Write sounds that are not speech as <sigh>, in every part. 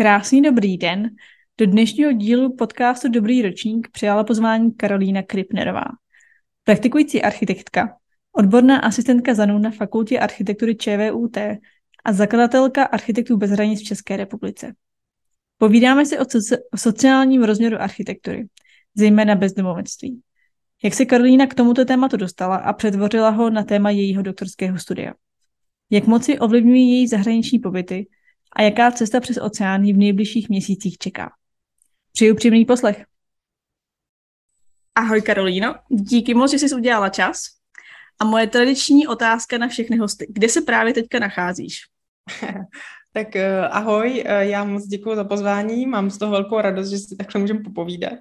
Krásný dobrý den. Do dnešního dílu podcastu Dobrý ročník přijala pozvání Karolína Kripnerová. Praktikující architektka, odborná asistentka ZANU na Fakultě architektury ČVUT a zakladatelka Architektů bez hranic v České republice. Povídáme si o, soci- o sociálním rozměru architektury, zejména bezdomovectví. Jak se Karolína k tomuto tématu dostala a přetvořila ho na téma jejího doktorského studia. Jak moci ovlivňují její zahraniční pobyty a jaká cesta přes oceán ji v nejbližších měsících čeká. Přeju příjemný poslech. Ahoj Karolíno, díky moc, že jsi udělala čas. A moje tradiční otázka na všechny hosty. Kde se právě teďka nacházíš? <laughs> tak uh, ahoj, uh, já moc děkuji za pozvání, mám z toho velkou radost, že si takhle můžeme popovídat.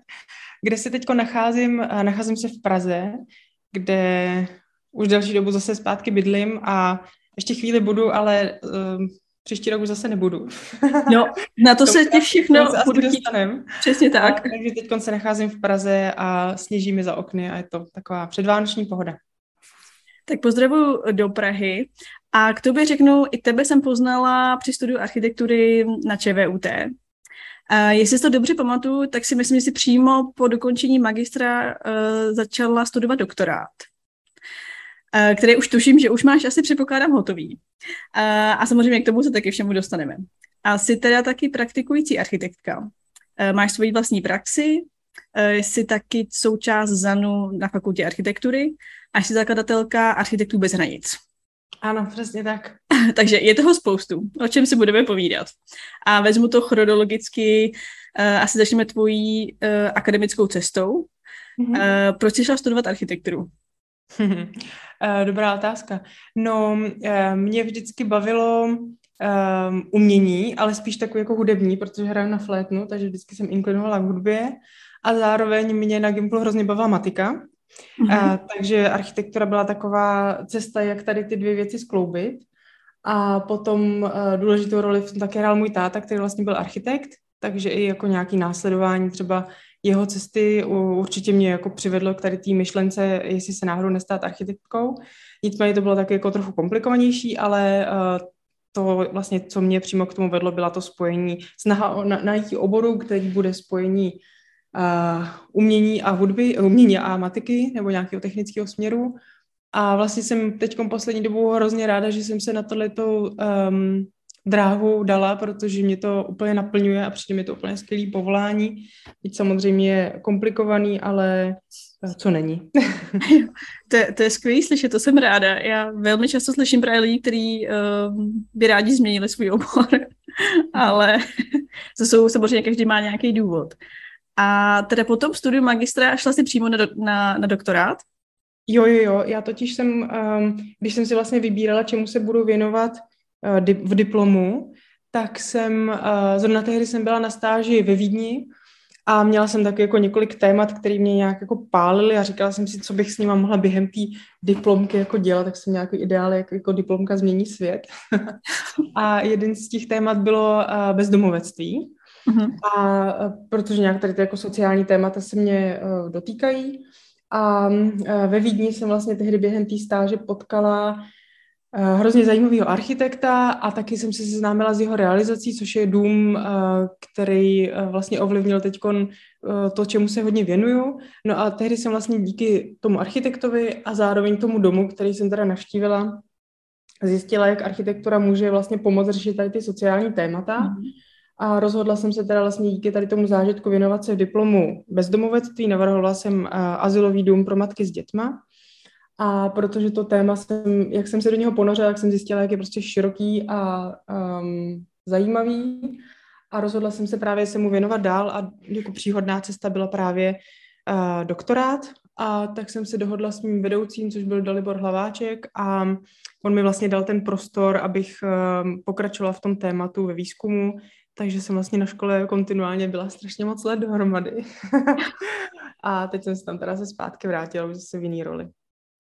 Kde se teďko nacházím? Uh, nacházím se v Praze, kde už delší dobu zase zpátky bydlím a ještě chvíli budu, ale příští rok už zase nebudu. <laughs> No, na to, to se tě všechno budu dostanem. Přesně tak. A, takže teď se nacházím v Praze a sněží mi za okny a je to taková předvánoční pohoda. Tak pozdravuji do Prahy a k tobě řeknu, i tebe jsem poznala při studiu architektury na ČVUT. A jestli si to dobře pamatuju, tak si myslím, že si přímo po dokončení magistra uh, začala studovat doktorát. Eh, které už tuším, že už máš asi předpokládám hotový. Eh, a samozřejmě k tomu se taky všemu dostaneme. A jsi teda taky praktikující architektka. Eh, máš svoji vlastní praxi, jsi taky součást ZANu na fakultě architektury a jsi zakladatelka Architektů bez hranic. Ano, přesně tak. <laughs> Takže je toho spoustu, o čem si budeme povídat. A vezmu to chronologicky, asi začneme tvojí akademickou cestou. Mm-hmm. proč jsi šla studovat architekturu? Eh, dobrá otázka. No, eh, mě vždycky bavilo um, umění, ale spíš takový jako hudební, protože hraju na flétnu, takže vždycky jsem inklinovala k hudbě a zároveň mě na Gimplu hrozně bavila matika. Mm-hmm. Uh, takže architektura byla taková cesta, jak tady ty dvě věci skloubit. A potom uh, důležitou roli v tom také hrál můj táta, který vlastně byl architekt, takže i jako nějaký následování třeba jeho cesty určitě mě jako přivedlo k tady té myšlence, jestli se náhodou nestát architektkou. Nicméně to bylo taky jako trochu komplikovanější, ale uh, to vlastně, co mě přímo k tomu vedlo, byla to spojení, snaha o na, najít oboru, který bude spojení uh, umění a hudby, umění a matiky nebo nějakého technického směru. A vlastně jsem teď poslední dobu hrozně ráda, že jsem se na tohleto um, dráhu dala, protože mě to úplně naplňuje a přijde mi to úplně skvělý povolání. Teď samozřejmě je komplikovaný, ale eh, co není. <laughs> to, to je skvělý slyšet, to jsem ráda. Já velmi často slyším právě lidi, kteří uh, by rádi změnili svůj obor, <laughs> ale <laughs> to jsou samozřejmě, každý má nějaký důvod. A teda po tom studiu magistra šla si přímo na, do, na, na doktorát? Jo, jo, jo. Já totiž jsem, um, když jsem si vlastně vybírala, čemu se budu věnovat, v diplomu, tak jsem, eh, zrovna tehdy jsem byla na stáži ve Vídni a měla jsem taky jako několik témat, které mě nějak jako pálily a říkala jsem si, co bych s nima mohla během té diplomky jako dělat, tak jsem měla jako ideál, jak jako diplomka změní svět. <laughs> a jeden z těch témat bylo eh, bezdomovectví. Uh-huh. A protože nějak tady ty jako sociální témata se mě dotýkají. A ve Vídni jsem vlastně tehdy během té stáže potkala Eh, hrozně zajímavého architekta a taky jsem se seznámila s jeho realizací, což je dům, eh, který eh, vlastně ovlivnil teď to, čemu se hodně věnuju. No a tehdy jsem vlastně díky tomu architektovi a zároveň tomu domu, který jsem teda navštívila, zjistila, jak architektura může vlastně pomoct řešit tady ty sociální témata. Mm. A rozhodla jsem se teda vlastně díky tady tomu zážitku věnovat se v diplomu bezdomovectví. Navrhovala jsem azylový dům pro matky s dětma. A protože to téma jsem, jak jsem se do něho ponořila, jak jsem zjistila, jak je prostě široký a um, zajímavý. A rozhodla jsem se právě se mu věnovat dál a jako příhodná cesta byla právě uh, doktorát. A tak jsem se dohodla s mým vedoucím, což byl Dalibor Hlaváček a on mi vlastně dal ten prostor, abych um, pokračovala v tom tématu ve výzkumu, takže jsem vlastně na škole kontinuálně byla strašně moc let dohromady. <laughs> a teď jsem se tam teda se zpátky vrátila už zase v jiný roli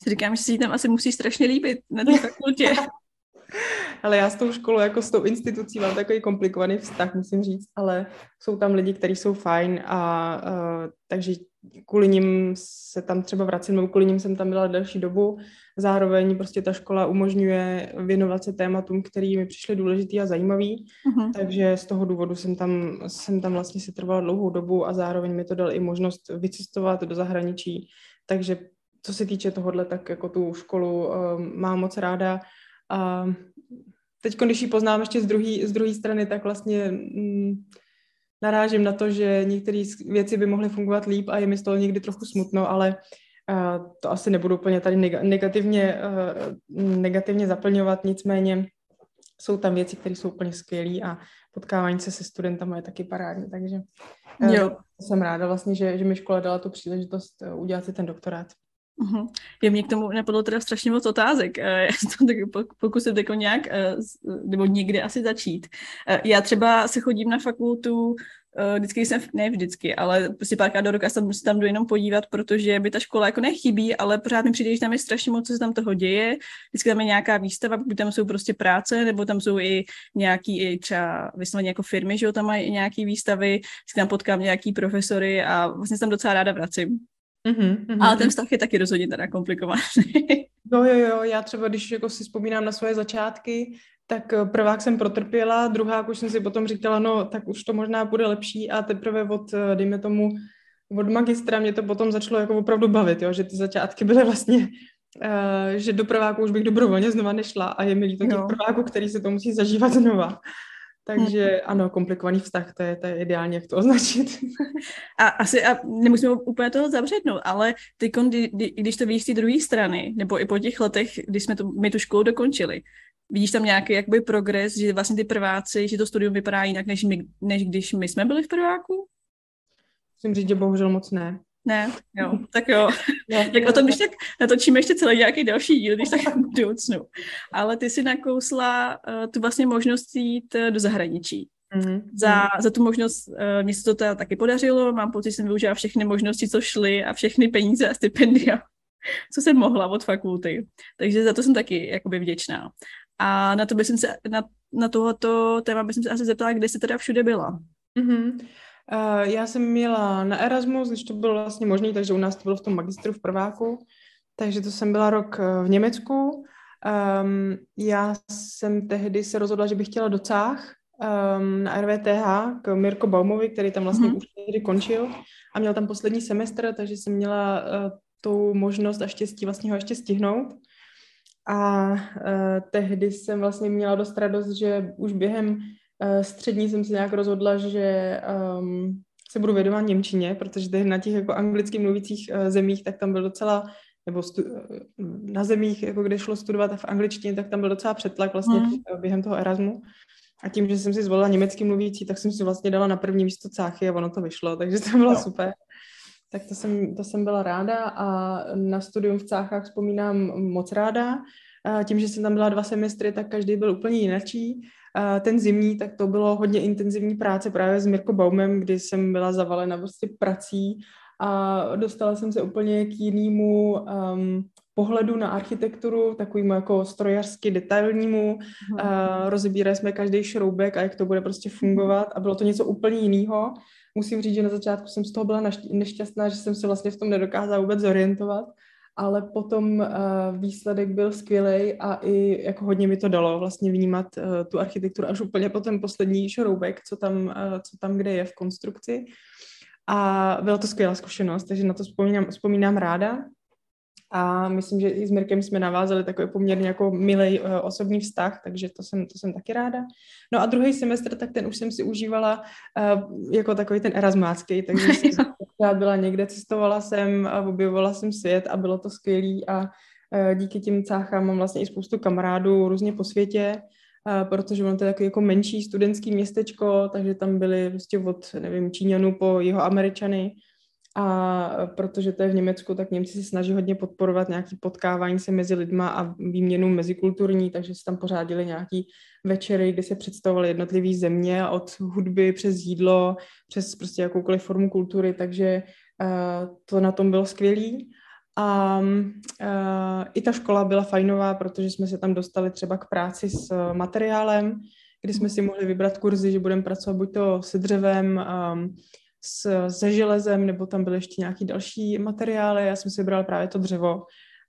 si říkám, že si tam asi musí strašně líbit na té fakultě. <laughs> ale já s tou školou, jako s tou institucí mám takový komplikovaný vztah, musím říct, ale jsou tam lidi, kteří jsou fajn a uh, takže kvůli nim se tam třeba vracím, nebo kvůli nim jsem tam byla delší dobu. Zároveň prostě ta škola umožňuje věnovat se tématům, který mi přišly důležitý a zajímavý, uh-huh. takže z toho důvodu jsem tam, jsem tam vlastně si trvala dlouhou dobu a zároveň mi to dal i možnost vycestovat do zahraničí, takže co se týče tohohle, tak jako tu školu um, mám moc ráda. A teď, když ji poznám ještě z druhé z strany, tak vlastně mm, narážím na to, že některé věci by mohly fungovat líp a je mi z toho někdy trochu smutno, ale uh, to asi nebudu úplně tady negativně, uh, negativně zaplňovat, nicméně jsou tam věci, které jsou úplně skvělé a potkávání se se studentama je taky parádní, takže uh, jo. jsem ráda vlastně, že, že mi škola dala tu příležitost udělat si ten doktorát. Uh-huh. Je mě k tomu napadlo teda strašně moc otázek. Eh, já se to tak pokusím jako nějak, eh, nebo někde asi začít. Eh, já třeba se chodím na fakultu vždycky jsem, ne vždycky, ale prostě párkrát do roka se tam jdu jenom podívat, protože by ta škola jako nechybí, ale pořád mi přijde, že tam je strašně moc, co se tam toho děje. Vždycky tam je nějaká výstava, pokud tam jsou prostě práce, nebo tam jsou i nějaký i třeba vysloveně jako firmy, že jo, tam mají nějaký výstavy, vždycky tam potkám nějaký profesory a vlastně se tam docela ráda vracím. Mm-hmm, mm-hmm. Ale ten vztah je taky rozhodně teda komplikovaný. jo, jo, jo, já třeba, když jako si vzpomínám na svoje začátky, tak eh, prvák jsem protrpěla, druhá už jsem si potom říkala, no tak už to možná bude lepší a teprve od, eh, dejme tomu, od magistra mě to potom začalo jako opravdu bavit, jo, že ty začátky byly vlastně, uh, že do prváku už bych dobrovolně znova nešla a je mi líto těch prváků, který se to musí zažívat znova. Takže hmm. ano, komplikovaný vztah, to je, to je ideálně, jak to označit. A asi a nemusíme úplně toho zavřednout, ale ty, kdy, kdy, když to vidíš z té druhé strany, nebo i po těch letech, když jsme to, my tu školu dokončili, vidíš tam nějaký jakoby progres, že vlastně ty prváci, že to studium vypadá jinak, než, my, než když my jsme byli v prváku? Musím říct, že bohužel moc ne. Ne, jo, tak jo. <laughs> No, tak o tom, když tak natočíme ještě celý nějaký další díl, když tak <laughs> v budoucnu. Ale ty si nakousla uh, tu vlastně možnost jít uh, do zahraničí. Mm-hmm. Za, za tu možnost uh, mně se to teda taky podařilo, mám pocit, že jsem využila všechny možnosti, co šly a všechny peníze a stipendia, <laughs> co jsem mohla od fakulty. Takže za to jsem taky jakoby vděčná. A na to bych se, na, na tohoto téma bych se asi zeptala, kde jsi teda všude byla. Mm-hmm. Uh, já jsem měla na Erasmus, když to bylo vlastně možné, takže u nás to bylo v tom magistru v prváku, takže to jsem byla rok eh, v Německu. Um, já jsem tehdy se rozhodla, že bych chtěla do Cách um, na RVTH k Mirko Baumovi, který tam vlastně mm-hmm. už tehdy končil a měl tam poslední semestr, takže jsem měla uh, tu možnost a štěstí vlastně ho ještě stihnout. A uh, tehdy jsem vlastně měla dost radost, že už během Eh, střední jsem se nějak rozhodla, že um, se budu věnovat Němčině, protože tehdy na těch jako anglicky mluvících uh, zemích, tak tam byl docela, nebo stu, eh, na zemích, jako kde šlo studovat v angličtině, tak tam byl docela přetlak vlastně mm. během toho Erasmu. A tím, že jsem si zvolila německy mluvící, tak jsem si vlastně dala na první místo cáchy a ono to vyšlo, takže to bylo no. super. Tak to jsem, to jsem byla ráda a na studium v Cáchách vzpomínám moc ráda. Tím, že jsem tam byla dva semestry, tak každý byl úplně jinačí. Ten zimní, tak to bylo hodně intenzivní práce právě s Mirko Baumem, kdy jsem byla zavalena prostě prací. A dostala jsem se úplně k jinému um, pohledu na architekturu, takovému jako strojařsky detailnímu. Uh, rozebírali jsme každý šroubek a jak to bude prostě fungovat. A bylo to něco úplně jiného. Musím říct, že na začátku jsem z toho byla nešťastná, že jsem se vlastně v tom nedokázala vůbec zorientovat, ale potom uh, výsledek byl skvělý a i jako hodně mi to dalo vlastně vnímat uh, tu architekturu až úplně po ten poslední šroubek, co tam, uh, co tam kde je v konstrukci. A byla to skvělá zkušenost, takže na to vzpomínám, vzpomínám ráda. A myslím, že i s Mirkem jsme navázali takový poměrně jako milý uh, osobní vztah, takže to jsem, to jsem taky ráda. No a druhý semestr, tak ten už jsem si užívala uh, jako takový ten erasmácký, takže <laughs> jsem byla někde, cestovala jsem a objevovala jsem svět a bylo to skvělý a uh, díky těm cáchám mám vlastně i spoustu kamarádů různě po světě, uh, protože ono to je takový jako menší studentský městečko, takže tam byly prostě od, nevím, Číňanů po jeho Američany, a protože to je v Německu, tak Němci se snaží hodně podporovat nějaký potkávání se mezi lidma a výměnu mezikulturní, takže se tam pořádili nějaký večery, kde se představovaly jednotlivé země od hudby přes jídlo, přes prostě jakoukoliv formu kultury, takže uh, to na tom bylo skvělý. A uh, i ta škola byla fajnová, protože jsme se tam dostali třeba k práci s materiálem, kdy jsme si mohli vybrat kurzy, že budeme pracovat buď to se dřevem, um, s, se železem, nebo tam byly ještě nějaký další materiály. Já jsem si vybrala právě to dřevo.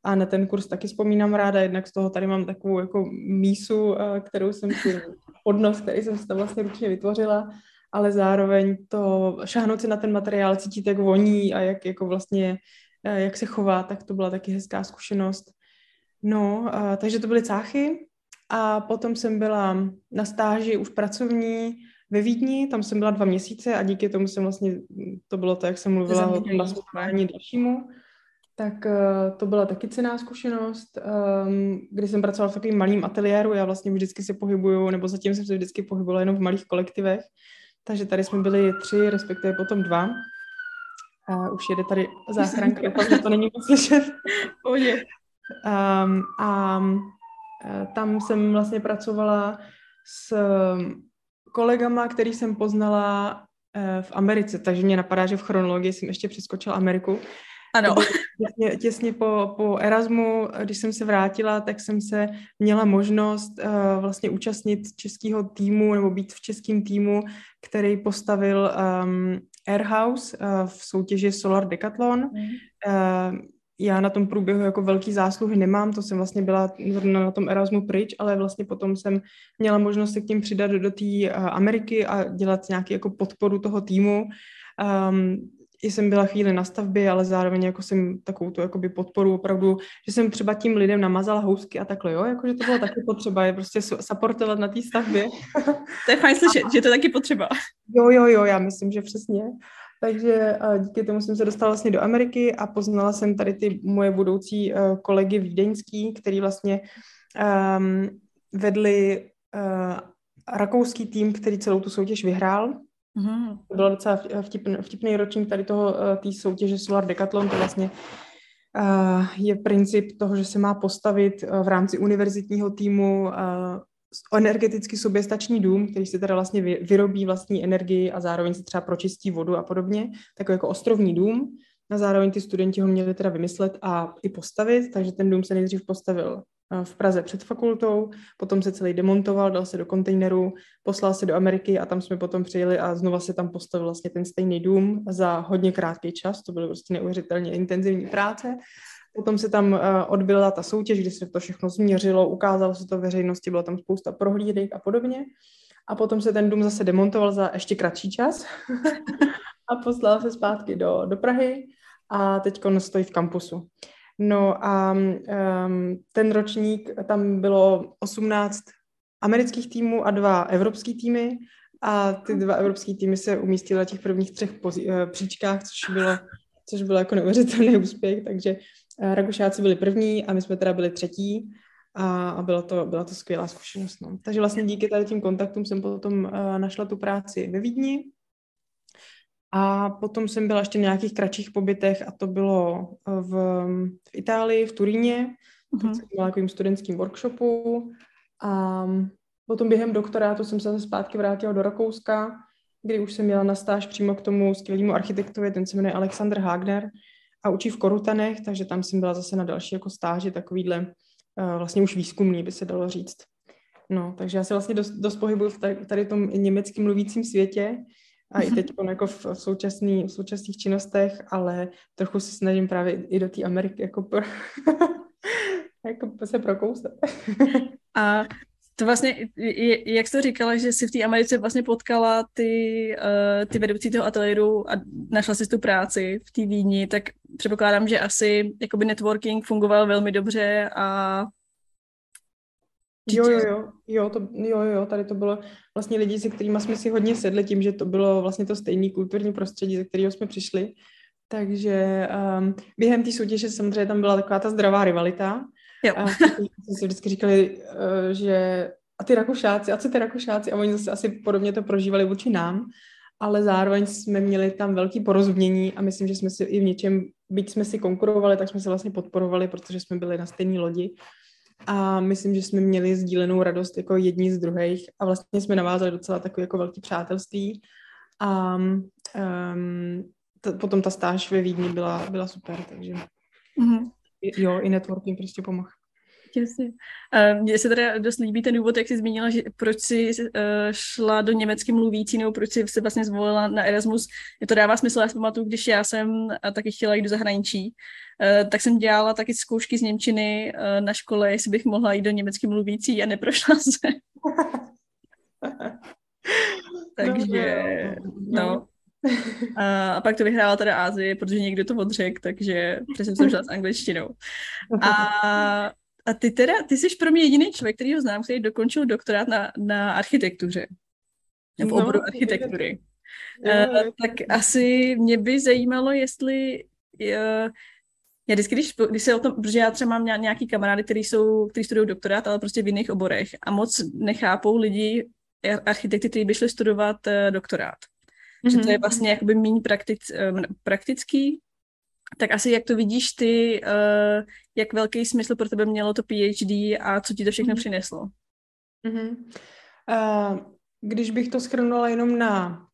A na ten kurz taky vzpomínám ráda, jednak z toho tady mám takovou jako mísu, kterou jsem si, podnos, který jsem si tam vlastně ručně vytvořila, ale zároveň to šáhnout si na ten materiál, cítit, jak voní a jak jako vlastně, jak se chová, tak to byla taky hezká zkušenost. No, a, takže to byly cáchy a potom jsem byla na stáži už pracovní ve Vídni, tam jsem byla dva měsíce a díky tomu jsem vlastně, to bylo to, jak jsem mluvila o tom naslouchání dalšímu, tak uh, to byla taky cená zkušenost, um, kdy jsem pracovala v takovém malém ateliéru, já vlastně vždycky se pohybuju, nebo zatím jsem se vždycky pohybovala jenom v malých kolektivech, takže tady jsme byli tři, respektive potom dva. A už jede tady záchranka, doufám, že to není moc slyšet. Um, a uh, tam jsem vlastně pracovala s kolegama, který jsem poznala uh, v Americe, takže mě napadá, že v chronologii jsem ještě přeskočila Ameriku. Ano. Těsně, těsně po, po Erasmu, když jsem se vrátila, tak jsem se měla možnost uh, vlastně účastnit českého týmu nebo být v českém týmu, který postavil um, Airhouse uh, v soutěži Solar Decathlon. Mm. Uh, já na tom průběhu jako velký zásluhy nemám, to jsem vlastně byla na tom Erasmu pryč, ale vlastně potom jsem měla možnost se k tím přidat do té uh, Ameriky a dělat nějaký jako podporu toho týmu. Um, jsem byla chvíli na stavbě, ale zároveň jako jsem takovou tu jakoby podporu opravdu, že jsem třeba tím lidem namazala housky a takhle, jo, jakože to bylo taky potřeba, je prostě supportovat na té stavbě. To je fajn slyšet, že to taky potřeba. Jo, jo, jo, já myslím, že přesně. Takže díky tomu jsem se dostala vlastně do Ameriky a poznala jsem tady ty moje budoucí uh, kolegy vídeňský, který vlastně um, vedli uh, rakouský tým, který celou tu soutěž vyhrál. Mm-hmm. To byl docela vtipný, vtipný ročník tady toho, té soutěže Solar Decathlon, to vlastně uh, je princip toho, že se má postavit uh, v rámci univerzitního týmu uh, energeticky soběstačný dům, který si teda vlastně vyrobí vlastní energii a zároveň si třeba pročistí vodu a podobně, takový jako ostrovní dům. A zároveň ty studenti ho měli teda vymyslet a i postavit, takže ten dům se nejdřív postavil eh, v Praze před fakultou, potom se celý demontoval, dal se do kontejneru, poslal se do Ameriky a tam jsme potom přijeli a znova se tam postavil vlastně ten stejný dům za hodně krátký čas, to byly prostě neuvěřitelně intenzivní práce Potom se tam uh, odbyla ta soutěž, kdy se to všechno změřilo, ukázalo se to veřejnosti, bylo tam spousta prohlídek a podobně. A potom se ten dům zase demontoval za ještě kratší čas <laughs> a poslal se zpátky do, do Prahy a teď stojí v kampusu. No a um, ten ročník, tam bylo 18 amerických týmů a dva evropský týmy a ty dva evropský týmy se umístily na těch prvních třech eh, příčkách, což bylo, což bylo jako neuvěřitelný úspěch, takže Eh, Rakušáci byli první a my jsme teda byli třetí a, a byla, to, byla to skvělá zkušenost. No. Takže vlastně díky tady tím kontaktům jsem potom uh, našla tu práci ve Vídni a potom jsem byla ještě v nějakých kratších pobytech a to bylo eh, v, v Itálii, v Turíně, mm-hmm. jsem byla takovým studentským workshopu a potom během doktorátu jsem se zpátky vrátila do Rakouska, kdy už jsem měla na stáž přímo k tomu skvělému architektovi, ten se jmenuje Alexander Hagner, a učí v Korutanech, takže tam jsem byla zase na další jako stáži, takovýhle uh, vlastně už výzkumný, by se dalo říct. No, takže já se vlastně dost, dost pohybuju v tady, tom německým mluvícím světě a i teď jako v, v, současný, v současných činnostech, ale trochu se snažím právě i do té Ameriky jako, pro, <laughs> jako se prokousat. a to vlastně, jak jsi to říkala, že jsi v té Americe vlastně potkala ty, uh, ty vedoucí toho ateliéru a našla si tu práci v té Vídni, tak předpokládám, že asi jakoby networking fungoval velmi dobře a Jo, jo, jo, jo, to, jo, jo, tady to bylo vlastně lidi, se kterými jsme si hodně sedli tím, že to bylo vlastně to stejné kulturní prostředí, ze kterého jsme přišli. Takže um, během té soutěže samozřejmě tam byla taková ta zdravá rivalita, Jo. A jsme si vždycky říkali, eh, že a ty Rakušáci, a co ty Rakušáci, a oni zase asi podobně to prožívali vůči nám, ale zároveň jsme měli tam velký porozumění a myslím, že jsme si i v něčem, byť jsme si konkurovali, tak jsme se vlastně podporovali, protože jsme byli na stejné lodi a myslím, že jsme měli sdílenou radost jako jedni z druhých a vlastně jsme navázali docela takové jako velké přátelství a um, to, potom ta stáž ve Vídni byla, byla super, takže Mm-hmm. Jo, i networking prostě pomohl. Jasně. Mně se teda dost líbí ten důvod, jak jsi zmínila, že proč jsi uh, šla do německy mluvící, nebo proč jsi se vlastně zvolila na Erasmus. Je to dává smysl, já si pamatuju, když já jsem uh, taky chtěla jít do zahraničí, uh, tak jsem dělala taky zkoušky z Němčiny na škole, jestli bych mohla jít do německy mluvící a neprošla se. <laughs> Takže, no. No. A, a pak to vyhrála teda Ázii, protože někdo to odřekl, takže přesně jsem šla s angličtinou. A a ty teda, ty jsi pro mě jediný člověk, který ho znám, který dokončil doktorát na, na architektuře. Nebo no, oboru architektury. Je, uh, tak asi mě by zajímalo, jestli uh, já vždycky, když, když se o tom, protože já třeba mám nějaký kamarády, kteří jsou, kteří studují doktorát, ale prostě v jiných oborech a moc nechápou lidi, architekty, kteří by šli studovat uh, doktorát. Mm-hmm. Že to je mhm. vlastně jakoby méně praktic, uh, praktický, tak asi jak to vidíš ty, uh, jak velký smysl pro tebe mělo to PhD a co ti to všechno mm. přineslo? Mm-hmm. Uh, když bych to schrnula jenom na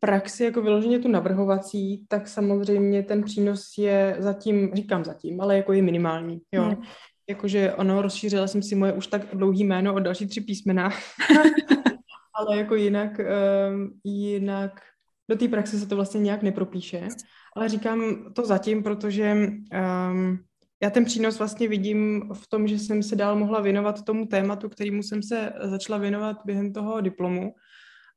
praxi, jako vyloženě tu navrhovací, tak samozřejmě ten přínos je zatím, říkám zatím, ale jako je minimální, jo. Mm. Jakože ono, rozšířila jsem si moje už tak dlouhý jméno o další tři písmena, <laughs> ale jako jinak, um, jinak do té praxe se to vlastně nějak nepropíše. Ale říkám to zatím, protože um, já ten přínos vlastně vidím v tom, že jsem se dál mohla věnovat tomu tématu, kterýmu jsem se začala věnovat během toho diplomu.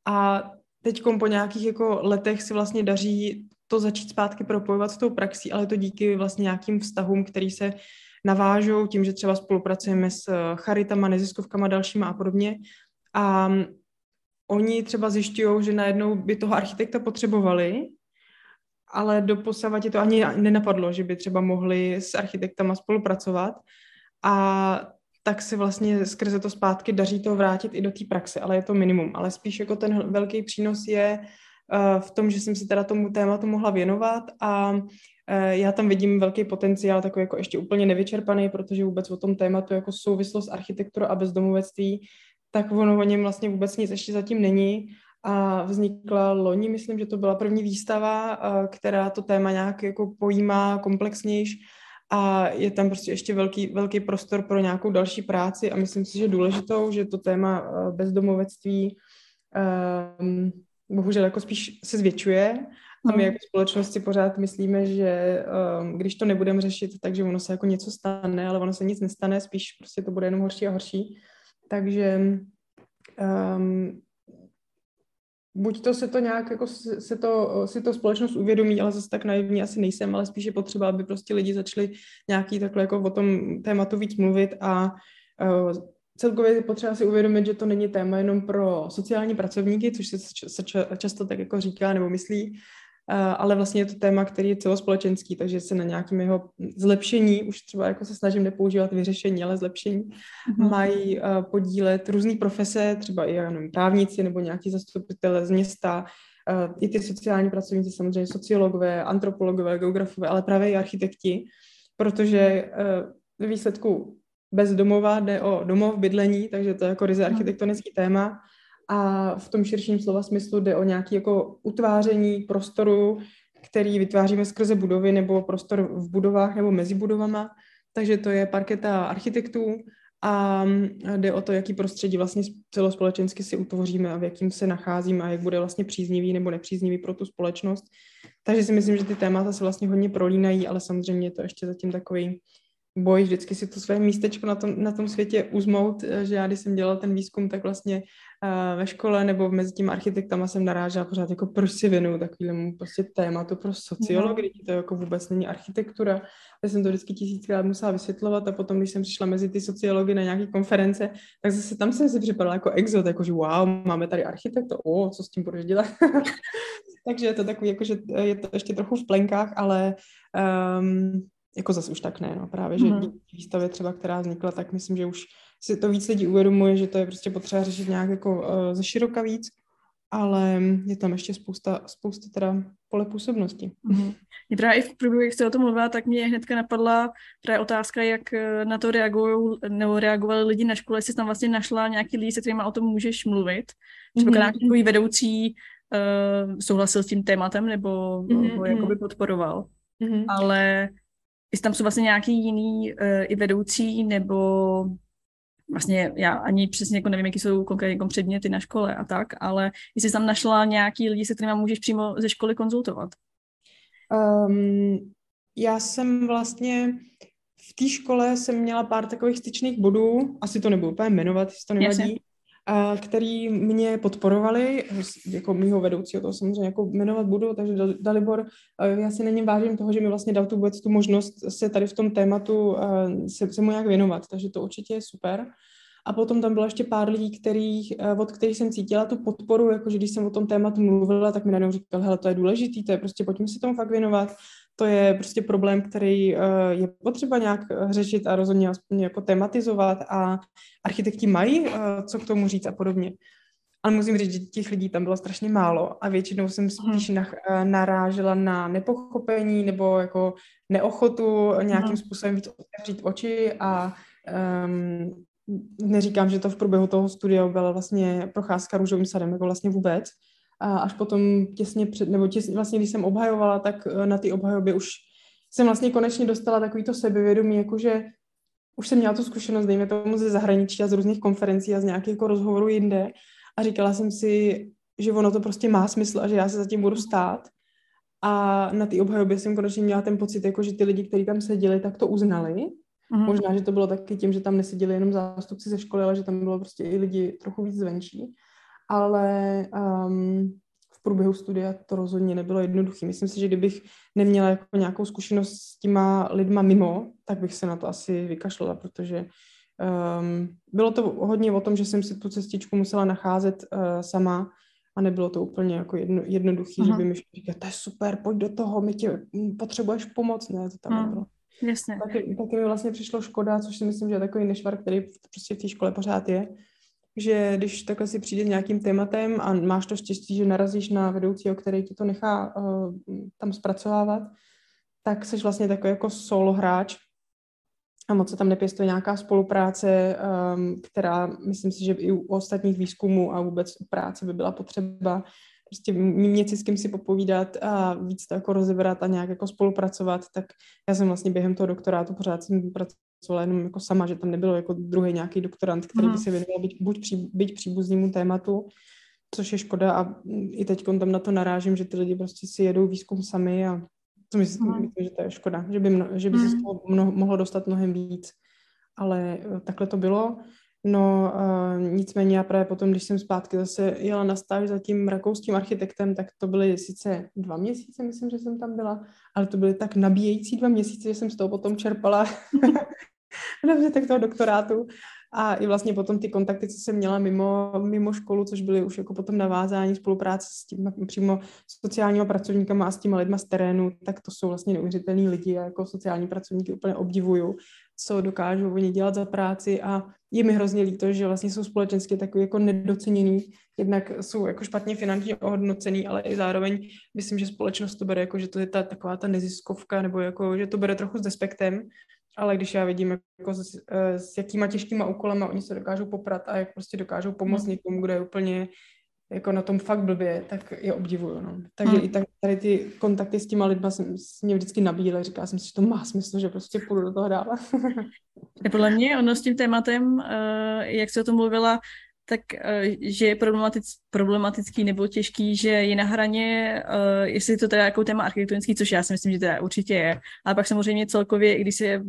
A teď po nějakých jako letech si vlastně daří to začít zpátky propojovat s tou praxí, ale to díky vlastně nějakým vztahům, který se navážou tím, že třeba spolupracujeme s charitama, neziskovkama dalšíma a podobně. A oni třeba zjišťují, že najednou by toho architekta potřebovali ale do je to ani nenapadlo, že by třeba mohli s architektama spolupracovat a tak se vlastně skrze to zpátky daří to vrátit i do té praxe, ale je to minimum. Ale spíš jako ten velký přínos je uh, v tom, že jsem se teda tomu tématu mohla věnovat a uh, já tam vidím velký potenciál, takový jako ještě úplně nevyčerpaný, protože vůbec o tom tématu jako souvislost architektura a bezdomovectví, tak ono o něm vlastně vůbec nic ještě zatím není a vznikla loni, myslím, že to byla první výstava, která to téma nějak jako pojímá komplexnějš a je tam prostě ještě velký, velký prostor pro nějakou další práci a myslím si, že důležitou, že to téma bezdomovectví um, bohužel jako spíš se zvětšuje a my hmm. jako společnosti pořád myslíme, že um, když to nebudeme řešit, takže ono se jako něco stane, ale ono se nic nestane, spíš prostě to bude jenom horší a horší. Takže um, buď to se to nějak, jako se to, si to společnost uvědomí, ale zase tak naivní asi nejsem, ale spíš je potřeba, aby prostě lidi začali nějaký takhle jako o tom tématu víc mluvit a uh, celkově je potřeba si uvědomit, že to není téma jenom pro sociální pracovníky, což se, se často tak jako říká nebo myslí, ale vlastně je to téma, který je celospolečenský, takže se na nějakém jeho zlepšení, už třeba jako se snažím nepoužívat vyřešení, ale zlepšení, mm-hmm. mají podílet různé profese, třeba i nevím, právníci nebo nějaký zastupitelé z města, i ty sociální pracovníci, samozřejmě sociologové, antropologové, geografové, ale právě i architekti, protože ve výsledku bez domova jde o domov, bydlení, takže to je jako ryze mhm. architektonický téma a v tom širším slova smyslu jde o nějaké jako utváření prostoru, který vytváříme skrze budovy nebo prostor v budovách nebo mezi budovama. Takže to je parketa architektů a jde o to, jaký prostředí vlastně celospolečensky si utvoříme a v jakým se nacházíme a jak bude vlastně příznivý nebo nepříznivý pro tu společnost. Takže si myslím, že ty témata se vlastně hodně prolínají, ale samozřejmě je to ještě zatím takový boj vždycky si to své místečko na tom, na tom světě uzmout, že já když jsem dělala ten výzkum, tak vlastně ve škole nebo mezi tím architektama jsem narážela pořád, jako proč si věnuju takovému prostě tématu pro sociologii, mm. to jako vůbec není architektura. Já jsem to vždycky tisíckrát musela vysvětlovat a potom, když jsem přišla mezi ty sociology na nějaké konference, tak zase tam jsem si připadala jako exot, jako že wow, máme tady architekta, o, co s tím budeš dělat? <laughs> Takže je to takový, jako, že je to ještě trochu v plenkách, ale um, jako zase už tak ne, no právě, že mm. výstavě třeba, která vznikla, tak myslím, že už si to víc lidí uvědomuje, že to je prostě potřeba řešit nějak jako uh, ze široka víc, ale je tam ještě spousta, spousta teda pole působnosti. Mm-hmm. Mě právě i v průběhu, jak jste o tom mluvila, tak mě hnedka napadla právě otázka, jak eh, na to reagují, nebo reagovali lidi na škole, jestli jsi tam vlastně našla nějaký lidi, se kterými o tom můžeš mluvit. Třeba mm-hmm. nějaký vedoucí uh, souhlasil s tím tématem, nebo mm-hmm. ho jakoby podporoval. Mm-hmm. Ale jestli tam jsou vlastně nějaký jiný uh, i vedoucí, nebo vlastně já ani přesně jako nevím, jaký jsou konkrétně jako předměty na škole a tak, ale jestli jsi tam našla nějaký lidi, se kterými můžeš přímo ze školy konzultovat. Um, já jsem vlastně v té škole jsem měla pár takových styčných bodů, asi to nebudu úplně jmenovat, jestli to nevadí, a který mě podporovali, jako mýho vedoucího, to samozřejmě jako jmenovat budu, takže Dalibor, já si na něm vážím toho, že mi vlastně dal tu vůbec tu možnost se tady v tom tématu se, se mu nějak věnovat, takže to určitě je super. A potom tam bylo ještě pár lidí, kterých, od kterých jsem cítila tu podporu, jakože když jsem o tom tématu mluvila, tak mi najednou říkal, hele, to je důležitý, to je prostě, pojďme se tomu fakt věnovat to je prostě problém, který uh, je potřeba nějak eh, řešit a rozhodně aspoň jako tematizovat a architekti mají uh, co k tomu říct a podobně. Ale musím říct, že těch lidí tam bylo strašně málo a většinou jsem spíš na, narážela na nepochopení nebo jako neochotu nějakým hmm. způsobem víc otevřít oči a um, neříkám, že to v průběhu toho studia byla vlastně procházka růžovým sadem, jako vlastně vůbec, a až potom těsně před, nebo těsně, vlastně když jsem obhajovala, tak eh, na té obhajobě už jsem vlastně konečně dostala takový to sebevědomí, jakože už jsem měla tu zkušenost, dejme tomu ze zahraničí a z různých konferencí a z nějakých jako rozhovorů jinde a říkala jsem si, že ono to prostě má smysl a že já se zatím budu stát. A na té obhajobě jsem konečně měla ten pocit, jako že ty lidi, kteří tam seděli, tak to uznali. Mm. Možná, že to bylo taky tím, že tam neseděli jenom zástupci ze školy, ale že tam bylo prostě i lidi trochu víc zvenčí ale um, v průběhu studia to rozhodně nebylo jednoduché. Myslím si, že kdybych neměla jako nějakou zkušenost s těma lidma mimo, tak bych se na to asi vykašlala, protože um, bylo to hodně o tom, že jsem si tu cestičku musela nacházet uh, sama a nebylo to úplně jako jedno, jednoduché, že by mi říkal, to je super, pojď do toho, my tě potřebuješ pomoc, ne, to tam hmm. nebylo. Jasně. Taky, taky mi vlastně přišlo škoda, což si myslím, že je takový nešvar, který prostě v té škole pořád je, že když takhle si přijde s nějakým tématem a máš to štěstí, že narazíš na vedoucího, který ti to nechá uh, tam zpracovávat, tak jsi vlastně takový jako solo hráč. A moc se tam nepěstuje nějaká spolupráce, um, která myslím si, že i u ostatních výzkumů a vůbec u práce by byla potřeba prostě mít si s kým si popovídat a víc to jako rozebrat a nějak jako spolupracovat, tak já jsem vlastně během toho doktorátu pořád jsem pracovala jenom jako sama, že tam nebylo jako druhý nějaký doktorant, který by se věnoval být, buď pří, být příbuznému tématu, což je škoda a i teď tam na to narážím, že ty lidi prostě si jedou výzkum sami a to myslím, mm. myslím že to je škoda, že by, mno, že by mm. se z mhm. toho mno, mohlo dostat mnohem víc. Ale eh, takhle to bylo. No uh, nicméně já právě potom, když jsem zpátky zase jela na stáž za tím rakouským architektem, tak to byly sice dva měsíce, myslím, že jsem tam byla, ale to byly tak nabíjející dva měsíce, že jsem z toho potom čerpala <laughs> dobře, tak toho doktorátu. A i vlastně potom ty kontakty, co jsem měla mimo, mimo školu, což byly už jako potom navázání spolupráce s tím přímo sociálníma pracovníkama a s těma lidma z terénu, tak to jsou vlastně neuvěřitelní lidi a jako sociální pracovníky úplně obdivuju, co dokážou oni dělat za práci a je mi hrozně líto, že vlastně jsou společensky takový jako nedoceněný, jednak jsou jako špatně finančně ohodnocený, ale i zároveň myslím, že společnost to bere jako, že to je ta taková ta neziskovka, nebo jako, že to bere trochu s despektem ale když já vidím, jako s, eh, s jakýma těžkýma úkolama oni se dokážou poprat a jak prostě dokážou pomoct hmm. někomu, kdo je úplně jako na tom fakt blbě, tak je obdivuju. No. Takže hmm. i tak, tady ty kontakty s těma lidma jsem, mě vždycky nabíjela. Říkala jsem si, že to má smysl, že prostě půjdu do toho dále. <laughs> Podle mě ono s tím tématem, eh, jak se o tom mluvila, tak eh, že je problematic, problematický nebo těžký, že je na hraně, uh, jestli to teda jako téma architektonický, což já si myslím, že teda určitě je, ale pak samozřejmě celkově, i když se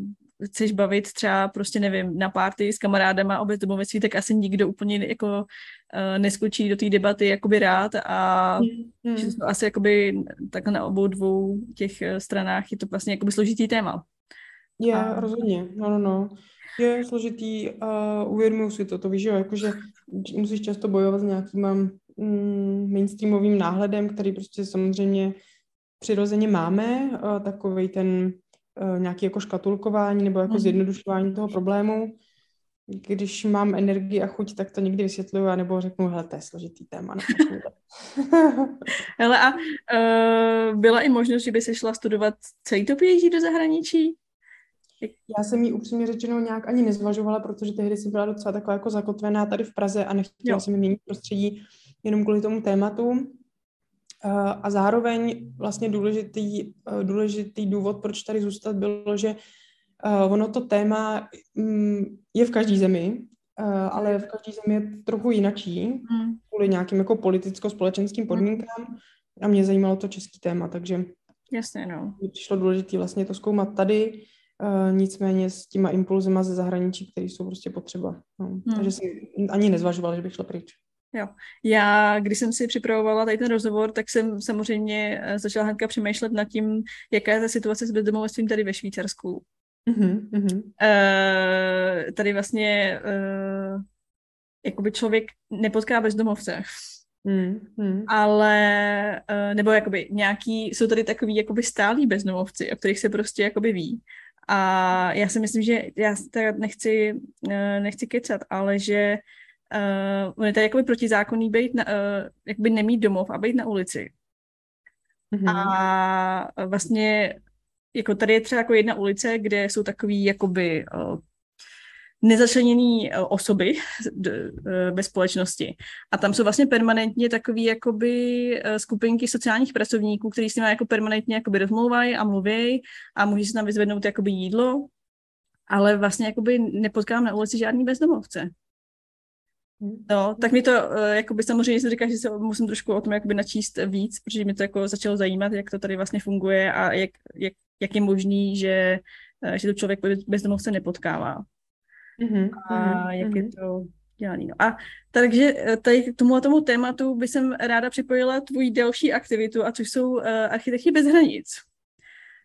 chceš bavit třeba prostě nevím, na párty s kamarádama o bezdomovectví, tak asi nikdo úplně jako uh, neskočí do té debaty jakoby rád a mm. že to asi jakoby tak na obou dvou těch stranách je to vlastně jakoby složitý téma. Je, a... rozhodně, no, no, no je složitý a uvědomuji si to, to víš, jo, jakože musíš často bojovat s nějakým mm, mainstreamovým náhledem, který prostě samozřejmě přirozeně máme, takový ten a, nějaký jako škatulkování nebo jako mm. zjednodušování toho problému. Když mám energii a chuť, tak to někdy vysvětluju, nebo řeknu, hele, to je složitý téma. <laughs> hele, a uh, byla i možnost, že by se šla studovat celý to PhD do zahraničí? Já jsem ji upřímně řečeno nějak ani nezvažovala, protože tehdy jsem byla docela taková jako zakotvená tady v Praze a nechtěla jo. jsem měnit prostředí jenom kvůli tomu tématu. A zároveň vlastně důležitý, důležitý důvod, proč tady zůstat, bylo, že ono to téma mm, je v každé zemi, ale v každé zemi je trochu jinačí, hmm. kvůli nějakým jako politicko-společenským hmm. podmínkám. A mě zajímalo to český téma, takže Jasně, no. přišlo důležité vlastně to zkoumat tady, nicméně s těma impulzema ze zahraničí, které jsou prostě potřeba. No. Hmm. Takže jsem ani nezvažovala, že bych šla pryč. Jo. Já, když jsem si připravovala tady ten rozhovor, tak jsem samozřejmě eh, začala hnedka přemýšlet nad tím, jaká je ta situace s bezdomovstvím tady ve Švýcarsku. Mm-hmm, mm-hmm. Uh, tady vlastně uh, jakoby člověk nepotká bezdomovce. Mm, mm. Ale, nebo jakoby nějaký, jsou tady takový jakoby stálí bezdomovci, o kterých se prostě jakoby ví. A já si myslím, že já teda nechci, nechci kecat, ale že uh, on je tady jakoby protizákonný být na, uh, jakoby nemít domov a být na ulici. Mm-hmm. A vlastně jako tady je třeba jako jedna ulice, kde jsou takový jakoby uh, nezačleněný uh, osoby <laughs> d, uh, bez společnosti. A tam jsou vlastně permanentně takový jakoby skupinky sociálních pracovníků, kteří s nimi jako permanentně jakoby rozmlouvají a mluví a může se tam vyzvednout jakoby jídlo, ale vlastně jakoby nepotkám na ulici žádný bezdomovce. No, tak mi to, uh, jakoby samozřejmě jsem říkala, že se musím trošku o tom jakoby načíst víc, protože mi to jako začalo zajímat, jak to tady vlastně funguje a jak, jak, jak je možný, že, uh, že to člověk bezdomovce nepotkává. Mm-hmm, a mm-hmm. jak je to dělaný. No. A takže eh, tady k tomu, tomu tématu by jsem ráda připojila tvůj další aktivitu, a což jsou uh, architekti bez hranic.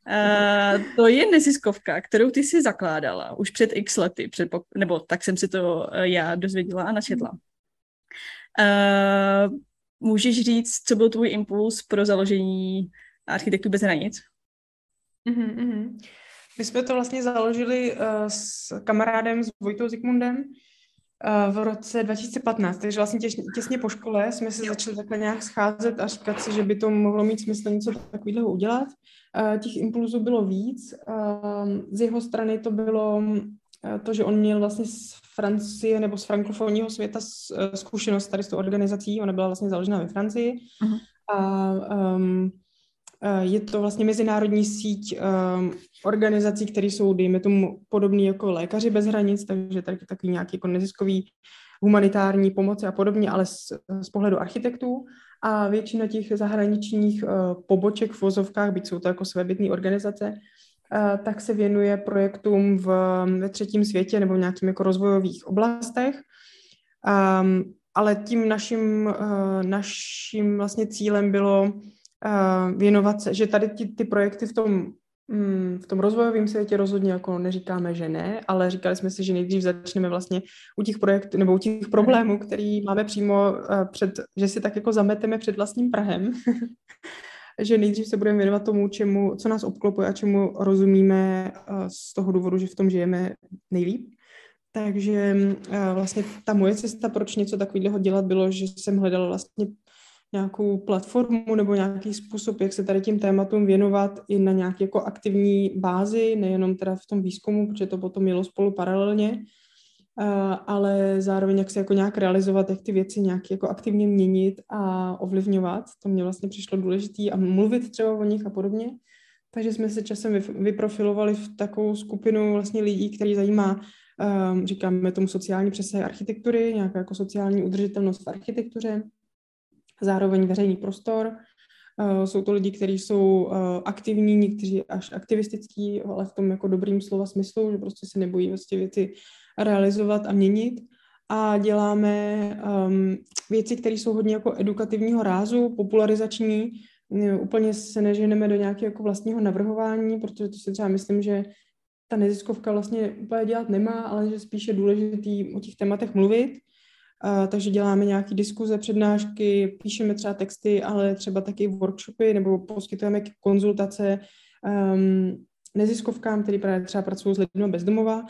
Uh, to je neziskovka, kterou ty si zakládala už před x lety, předpok- nebo tak jsem si to uh, já dozvěděla a načetla. Uh, můžeš říct, co byl tvůj impuls pro založení Architektů bez hranic? Mm-hmm. My jsme to vlastně založili uh, s kamarádem, s Vojtou Zikmundem, uh, v roce 2015, takže vlastně těž, těsně po škole jsme se začali takhle nějak scházet a říkat si, že by to mohlo mít smysl něco takového udělat. Uh, těch impulzů bylo víc. Uh, z jeho strany to bylo uh, to, že on měl vlastně z Francie nebo z frankofonního světa zkušenost tady s tou organizací. Ona byla vlastně založena ve Francii. Uh-huh. A um, je to vlastně mezinárodní síť um, organizací, které jsou, dejme tomu, podobné jako lékaři bez hranic, takže tady takový nějaký jako neziskový humanitární pomoci a podobně, ale z, z pohledu architektů. A většina těch zahraničních uh, poboček v vozovkách, byť jsou to jako svébytné organizace, uh, tak se věnuje projektům v, ve třetím světě nebo v nějakých jako rozvojových oblastech. Um, ale tím naším, uh, naším vlastně cílem bylo uh, věnovat se, že tady ty, ty projekty v tom Mm, v tom rozvojovém světě rozhodně jako neříkáme, že ne, ale říkali jsme si, že nejdřív začneme vlastně u těch projektů nebo u těch problémů, který máme přímo uh, před, že si tak jako zameteme před vlastním Prahem, <laughs> že nejdřív se budeme věnovat tomu, čemu, co nás obklopuje a čemu rozumíme uh, z toho důvodu, že v tom žijeme nejlíp. Takže uh, vlastně ta moje cesta, proč něco takového dělat, bylo, že jsem hledala vlastně nějakou platformu nebo nějaký způsob, jak se tady tím tématům věnovat i na nějaké jako aktivní bázi, nejenom teda v tom výzkumu, protože to potom mělo spolu paralelně, ale zároveň jak se jako nějak realizovat, jak ty věci nějak jako aktivně měnit a ovlivňovat. To mě vlastně přišlo důležité a mluvit třeba o nich a podobně. Takže jsme se časem vyprofilovali v takovou skupinu vlastně lidí, který zajímá, um, říkáme tomu sociální přesah architektury, nějaká jako sociální udržitelnost v architektuře, zároveň veřejný prostor. Uh, jsou to lidi, kteří jsou uh, aktivní, někteří až aktivistický, ale v tom jako dobrým slova smyslu, že prostě se nebojí vlastně věci realizovat a měnit. A děláme um, věci, které jsou hodně jako edukativního rázu, popularizační. Úplně se neženeme do nějakého jako vlastního navrhování, protože to si třeba myslím, že ta neziskovka vlastně úplně dělat nemá, ale že spíše důležitý o těch tématech mluvit Takže děláme nějaké diskuze, přednášky, píšeme třeba texty, ale třeba taky workshopy nebo poskytujeme konzultace um, neziskovkám, které právě třeba pracují s lidmi bezdomova, uh,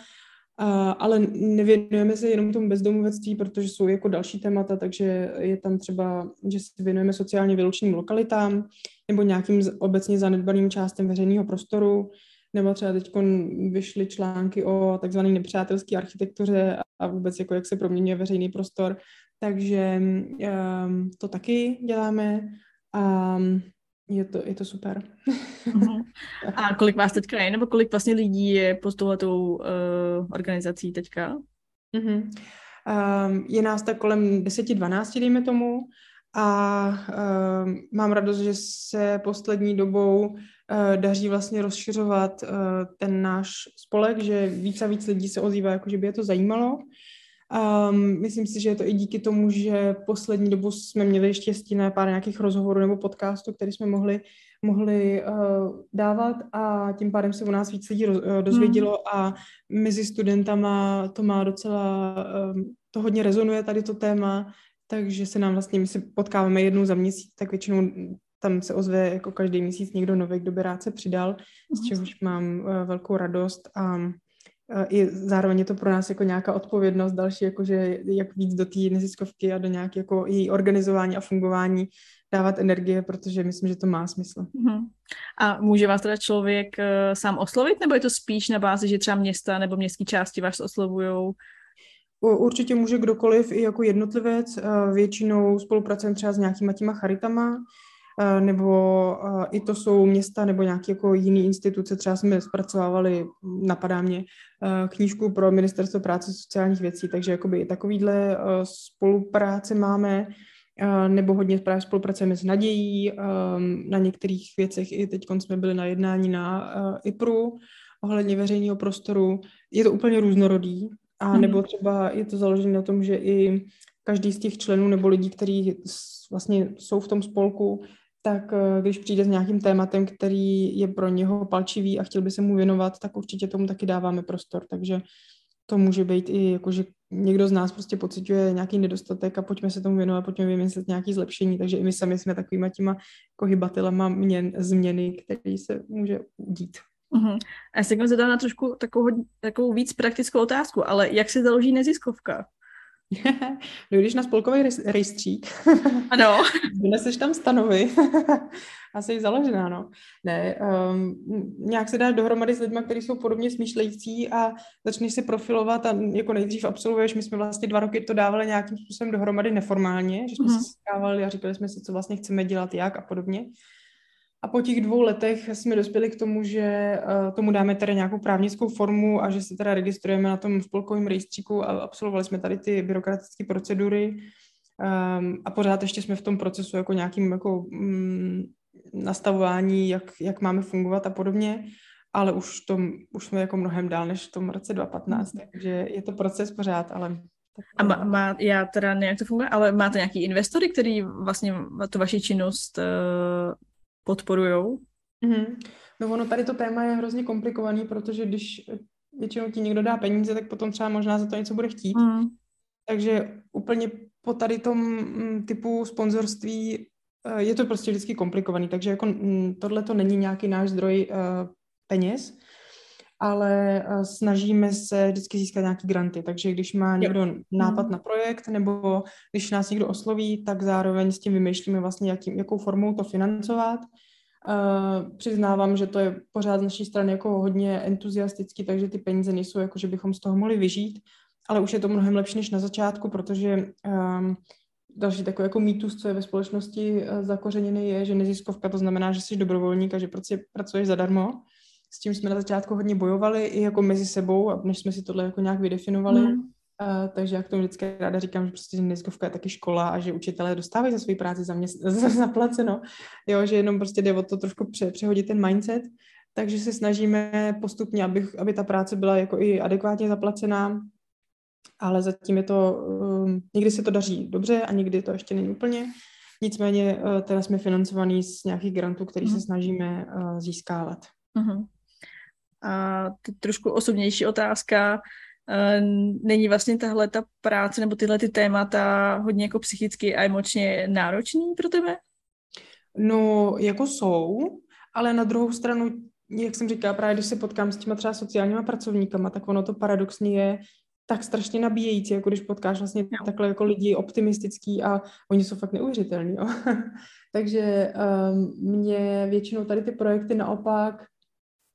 ale nevěnujeme se jenom tomu bezdomovectví, protože jsou jako další témata, takže je tam třeba, že se věnujeme sociálně vyloučeným lokalitám nebo nějakým obecně zanedbaným částem veřejného prostoru, nebo třeba teď vyšly články o takzvané nepřátelské architektuře a vůbec jako jak se proměňuje veřejný prostor. Takže um, to taky děláme. a je to, je to super. <laughs> Uh-huh. A kolik vás teďka je, nebo kolik vlastně lidí je pod touhletou uh, organizací teďka? Uh-huh. Um, je nás tak kolem 10-12, dejme tomu, a um, mám radost, že se poslední dobou uh, daří vlastně rozšiřovat uh, ten náš spolek, že víc a víc lidí se ozývá, jako že by je to zajímalo. Um, myslím si, že je to i díky tomu, že poslední dobu jsme měli štěstí na pár nějakých rozhovorů nebo podcastů, které jsme mohli, mohli uh, dávat a tím pádem se u nás víc lidí roz, uh, dozvědělo hmm. a mezi studentama to má docela, um, to hodně rezonuje tady to téma, takže se nám vlastně, my se potkáváme jednou za měsíc, tak většinou tam se ozve jako každý měsíc někdo nový, kdo by rád se přidal, z mhm. čehož mám uh, velkou radost a i zároveň je to pro nás jako nějaká odpovědnost další, jakože jak víc do té neziskovky a do nějaké jako její organizování a fungování dávat energie, protože myslím, že to má smysl. Uh-huh. A může vás teda člověk uh, sám oslovit, nebo je to spíš na bázi, že třeba města nebo městské části vás oslovují? Určitě může kdokoliv i jako jednotlivec. Většinou spolupracujeme třeba s nějakýma těma charitama, Eh, nebo eh, i to jsou města nebo nějaké jako jiné instituce. Třeba jsme zpracovávali, napadá mě, eh, knížku pro Ministerstvo práce a sociálních věcí, takže jakoby i takovýhle spolupráce máme, nebo hodně právě spolupracujeme s Nadějí, na některých věcech i teď jsme byli na jednání na IPRu ohledně veřejného prostoru. Je to úplně různorodý, a nebo mhm. třeba je to založené na tom, že i každý z těch členů nebo lidí, kteří vlastně jsou v tom spolku, tak eh, když přijde s nějakým tématem, který je pro něho palčivý a chtěl by se mu věnovat, tak určitě tomu taky dáváme prostor. Takže to může být i jako, že někdo z nás prostě pocituje nějaký nedostatek a pojďme se tomu věnovat, pojďme vymyslet nějaké zlepšení. Takže i my sami jsme takovýma těma jako hybatelema měn, změny, který se může udít. Uh-huh. A já se dám na trošku takovou, takovou víc praktickou otázku, ale jak se založí neziskovka? <laughs> Dojdeš na spolkový rejstřík. <laughs> Ano. <laughs> Vyneseš tam stanovy. a jsi založená, no. Ne, um, nějak se dá dohromady s lidmi, kteří jsou podobně smýšlející a začneš si profilovat a jako nejdřív absolvuješ. My jsme vlastně dva roky to dávali nějakým způsobem dohromady neformálně, že jsme mm-hmm. se setkávali a říkali jsme si, co vlastně chceme dělat, jak a podobně. A po těch dvou letech jsme dospěli k tomu, že uh, tomu dáme tady nějakou právnickou formu a že se teda registrujeme na tom spolkovém rejstříku a absolvovali jsme tady ty byrokratické procedury um, a pořád ještě jsme v tom procesu jako nějakým jako um, nastavování, jak, jak máme fungovat a podobně, ale už, tom, už jsme jako mnohem dál než v tom roce 2015, mhm. takže je to proces pořád, ale a má, má, já teda nevím, jak to funguje, ale máte nějaký investory, který vlastně tu vaši činnost uh, podporujou? Mm-hmm. No ono tady to téma je hrozně komplikovaný, protože když většinou ti někdo dá peníze, tak potom třeba možná za to něco bude chtít. Mm. Takže úplně po tady tom mm, typu sponzorství eh, je to prostě vždycky komplikovaný, takže jako mm, tohle to není nějaký náš zdroj uh, peněz, ale uh, snažíme se vždycky získat nějaký granty, takže když má někdo jo. nápad mm. na projekt, nebo když nás někdo osloví, tak zároveň s tím vymýšlíme vlastně, jaký, jakou formou to financovat. Uh, přiznávám, že to je pořád z naší strany jako hodně entuziastický, takže ty peníze nejsou jako, že bychom z toho mohli vyžít, ale už je to mnohem lepší než na začátku, protože um, další takový jako mýtus, co je ve společnosti uh, zakořeněný, je, že neziskovka to znamená, že jsi dobrovolník a že prostě pracuješ zadarmo s tím jsme na začátku hodně bojovali i jako mezi sebou, než jsme si tohle jako nějak vydefinovali. Mm. Uh, takže jak tomu vždycky ráda říkám, že prostě neziskovka je taky škola a že učitelé dostávají za svou práci <laughs> zaplaceno. Jo, že jenom prostě jde o to trošku pře- přehodit ten mindset. Takže se snažíme postupně, aby, aby ta práce byla jako i adekvátně zaplacená, ale zatím je to, um, někdy se to daří dobře a někdy to ještě není úplně. Nicméně uh, teda jsme financovaní z nějakých grantů, který mm. se snažíme uh, získávat. Mm-hmm. A trošku osobnější otázka, e, není vlastně tahle ta práce nebo tyhle ty témata hodně jako psychicky a emočně náročný pro tebe? No, jako jsou, ale na druhou stranu, jak jsem říkala, právě když se potkám s těma třeba sociálníma pracovníkama, tak ono to paradoxně je tak strašně nabíjející, jako když potkáš vlastně no. takhle jako lidi optimistický a oni jsou fakt neuvěřitelní. Jo? <laughs> Takže um, mě většinou tady ty projekty naopak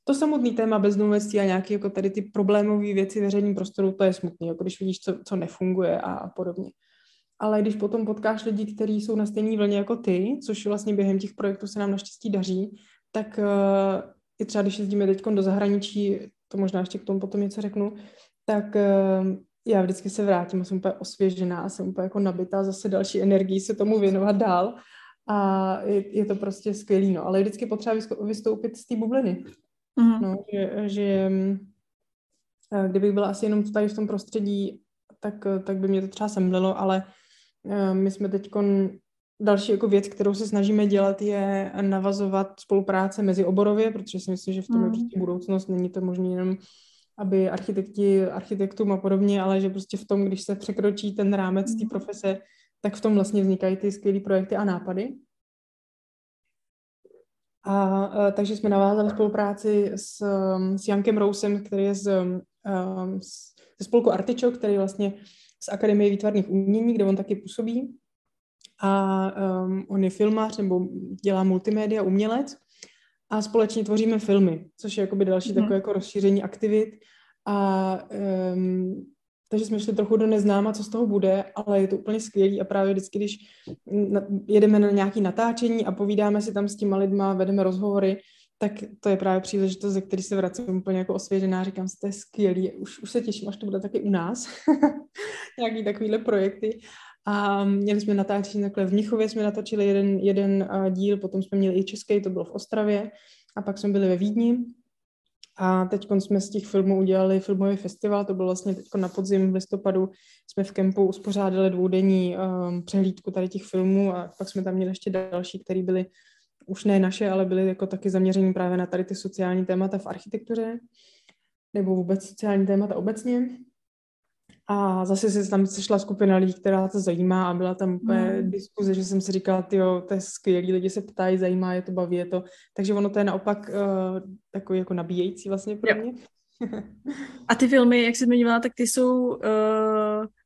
to samotný téma bezdomovectví a nějaké jako tady ty problémové věci veřejným prostoru, to je smutné, jako když vidíš, co, co nefunguje a, a podobně. ale když potom potkáš lidi, kteří jsou na stejné vlně jako ty, což vlastně během těch projektů se nám naštěstí daří, tak uh, i třeba když jezdíme teď do zahraničí, to možná ještě k tomu potom něco řeknu, tak uh, já vždycky se vrátím a jsem úplně osvěžená jsem úplně jako nabitá zase další energii se tomu věnovat dál. A je, je to prostě skvělý, no, ale vždycky potřeba vystoupit z té bubliny, mm. no, že, že eh, kdybych byla asi jenom tady v tom prostředí, tak, tak by mě to třeba semlilo, ale my jsme teď Další jako věc, kterou se snažíme dělat, je navazovat spolupráce mezi oborově, protože si myslím, že v tom je mm. prostě budoucnost. Není to možné jenom, aby architekti, architektům a podobně, ale že prostě v tom, když se překročí ten rámec té mm. profese, tak v tom vlastně vznikají ty skvělé projekty a nápady. A, a takže jsme navázali spolupráci s, s Jankem Rousem, který je z, z, ze spolku Artičok, který vlastně z Akademie výtvarných umění, kde on taky působí. A um, on je filmář nebo dělá multimédia, umělec. A společně tvoříme filmy, což je jakoby další mm. takové jako rozšíření aktivit. A um, takže jsme šli trochu do neznáma, co z toho bude, ale je to úplně skvělý a právě vždycky, když jedeme na nějaké natáčení a povídáme si tam s těma lidma, vedeme rozhovory, tak to je právě příležitost, ze který se vracím úplně jako osvěžená, říkám si, to je skvělý, už, už se těším, až to bude taky u nás, <laughs> nějaký takovýhle projekty a měli jsme natáčení takhle v Mnichově, jsme natočili jeden, jeden uh, díl, potom jsme měli i český, to bylo v Ostravě, a pak jsme byli ve Vídni. A teď jsme z těch filmů udělali filmový festival, to bylo vlastně teď na podzim v listopadu, jsme v kempu uspořádali dvoudenní um, přehlídku tady těch filmů a pak jsme tam měli ještě další, které byly už ne naše, ale byly jako taky zaměřený právě na tady ty sociální témata v architektuře nebo vůbec sociální témata obecně. A zase se tam sešla skupina lidí, která to zajímá a byla tam úplně mm. diskuze, že jsem si říkala, jo, to je skvělý, lidi se ptají, zajímá je to, baví je to. Takže ono to je naopak uh, takový jako nabíjející vlastně pro mě. A ty filmy, jak jsi zmiňovala, tak ty jsou uh,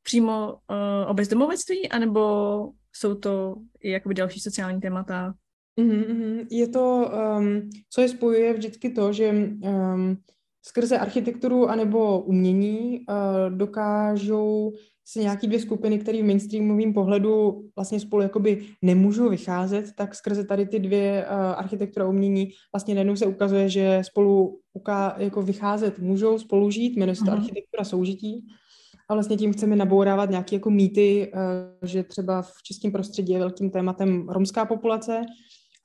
přímo uh, o bezdomovectví, anebo jsou to i jakoby další sociální témata? Mm-hmm. Je to, um, co je spojuje vždycky to, že um, skrze architekturu anebo umění uh, dokážou se nějaký dvě skupiny, které v mainstreamovém pohledu vlastně spolu jakoby nemůžou vycházet, tak skrze tady ty dvě uh, architektura umění vlastně najednou se ukazuje, že spolu uká, jako vycházet můžou, spolu žít, jmenuje se to uh-huh. architektura soužití. A vlastně tím chceme nabourávat nějaké jako mýty, uh, že třeba v českém prostředí je velkým tématem romská populace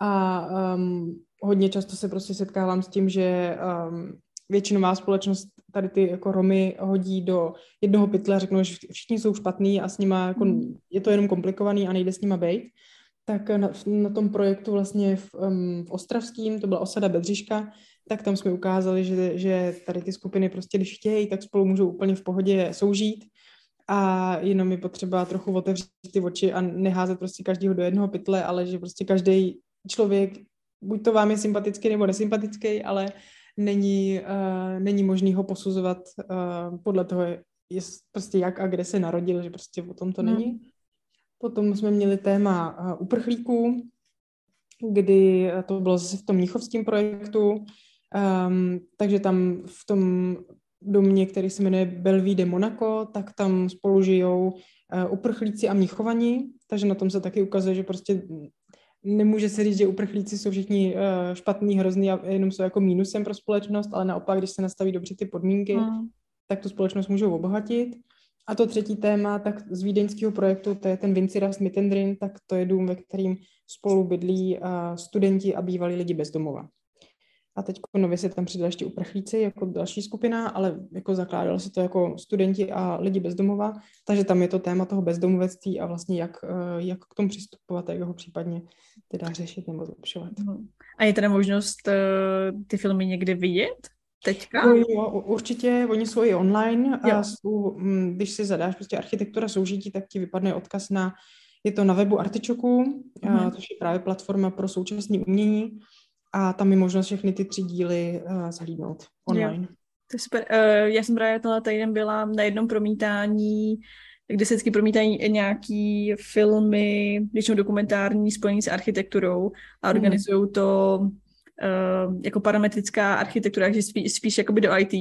a um, hodně často se prostě setkávám s tím, že um, většinová společnost tady ty jako Romy hodí do jednoho pytle a řeknou, že všichni jsou špatní a s nima jako, hmm. je to jenom komplikovaný a nejde s nima bejt. Tak na, na tom projektu vlastně v, um, v Ostravským, to byla osada Bedřiška, tak tam jsme ukázali, že, že tady ty skupiny prostě, když chtějí, tak spolu můžou úplně v pohodě soužít a jenom je potřeba trochu otevřít ty oči a neházet prostě každého do jednoho pytle, ale že prostě každý člověk, buď to vám je sympatický nebo nesympatický, ale není, uh, není možný ho posuzovat uh, podle toho, je prostě jak a kde se narodil, že prostě o tom to hmm. není. Potom jsme měli téma uh, uprchlíků, kdy to bylo zase v tom Mnichovském projektu, um, takže tam v tom domě, který se jmenuje Belví de Monaco, tak tam spolu žijou uh, uprchlíci a mnichovaní, takže na tom se taky ukazuje, že prostě nemůže se říct, že uprchlíci jsou všichni uh, špatný, hrozný a jenom jsou jako mínusem pro společnost, ale naopak, když se nastaví dobře ty podmínky, hmm. tak tu společnost můžou obohatit. A to třetí téma, tak z vídeňského projektu, to je ten Vinciras Mittendrin, tak to je dům, ve kterým spolu bydlí uh, studenti a bývalí lidi bez domova. A teď nově se tam přidali ještě uprchlíci jako další skupina, ale jako zakládalo se to jako studenti a lidi bezdomova, takže tam je to téma toho bezdomovectví a vlastně jak, eh, jak k tomu přistupovat, jak ho případně teda řešit nebo zlepšovat. Mhm. A je teda možnost uh, ty filmy někdy vidět? Teďka? Jo, jo, určitě, oni jsou i online a jsou, mm, když si zadáš prostě architektura soužití, tak ti vypadne odkaz na, je to na webu Artičoku, mm. což je právě platforma pro současné umění a tam je možnost všechny ty tři díly uh, zhlídnout online. Jo. To je super. Uh, já jsem právě tenhle týden byla na jednom promítání, kde se vždycky promítají nějaký filmy, většinou dokumentární, spojený s architekturou a mhm. organizují to uh, jako parametrická architektura, takže spíš, spíš jakoby do IT.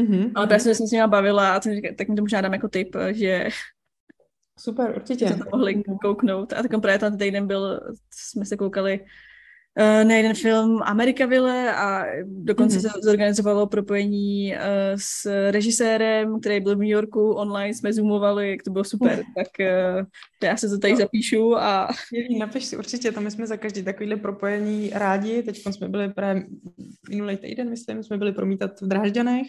Mm-hmm. Ale já jsem se s nimi bavila a tak mi to možná dám jako tip, že Super, určitě. <laughs> To mohli kouknout. A tak právě ten týden byl, jsme se koukali uh, na jeden film Amerika Ville a dokonce mm-hmm. se zorganizovalo propojení uh, s režisérem, který byl v New Yorku, online jsme zoomovali, jak to bylo super, mm. tak uh, já se to tady no. zapíšu a... Napiš si určitě, to my jsme za každý takovýhle propojení rádi, teď jsme byli právě minulý týden, myslím, jsme byli promítat v Drážďanech,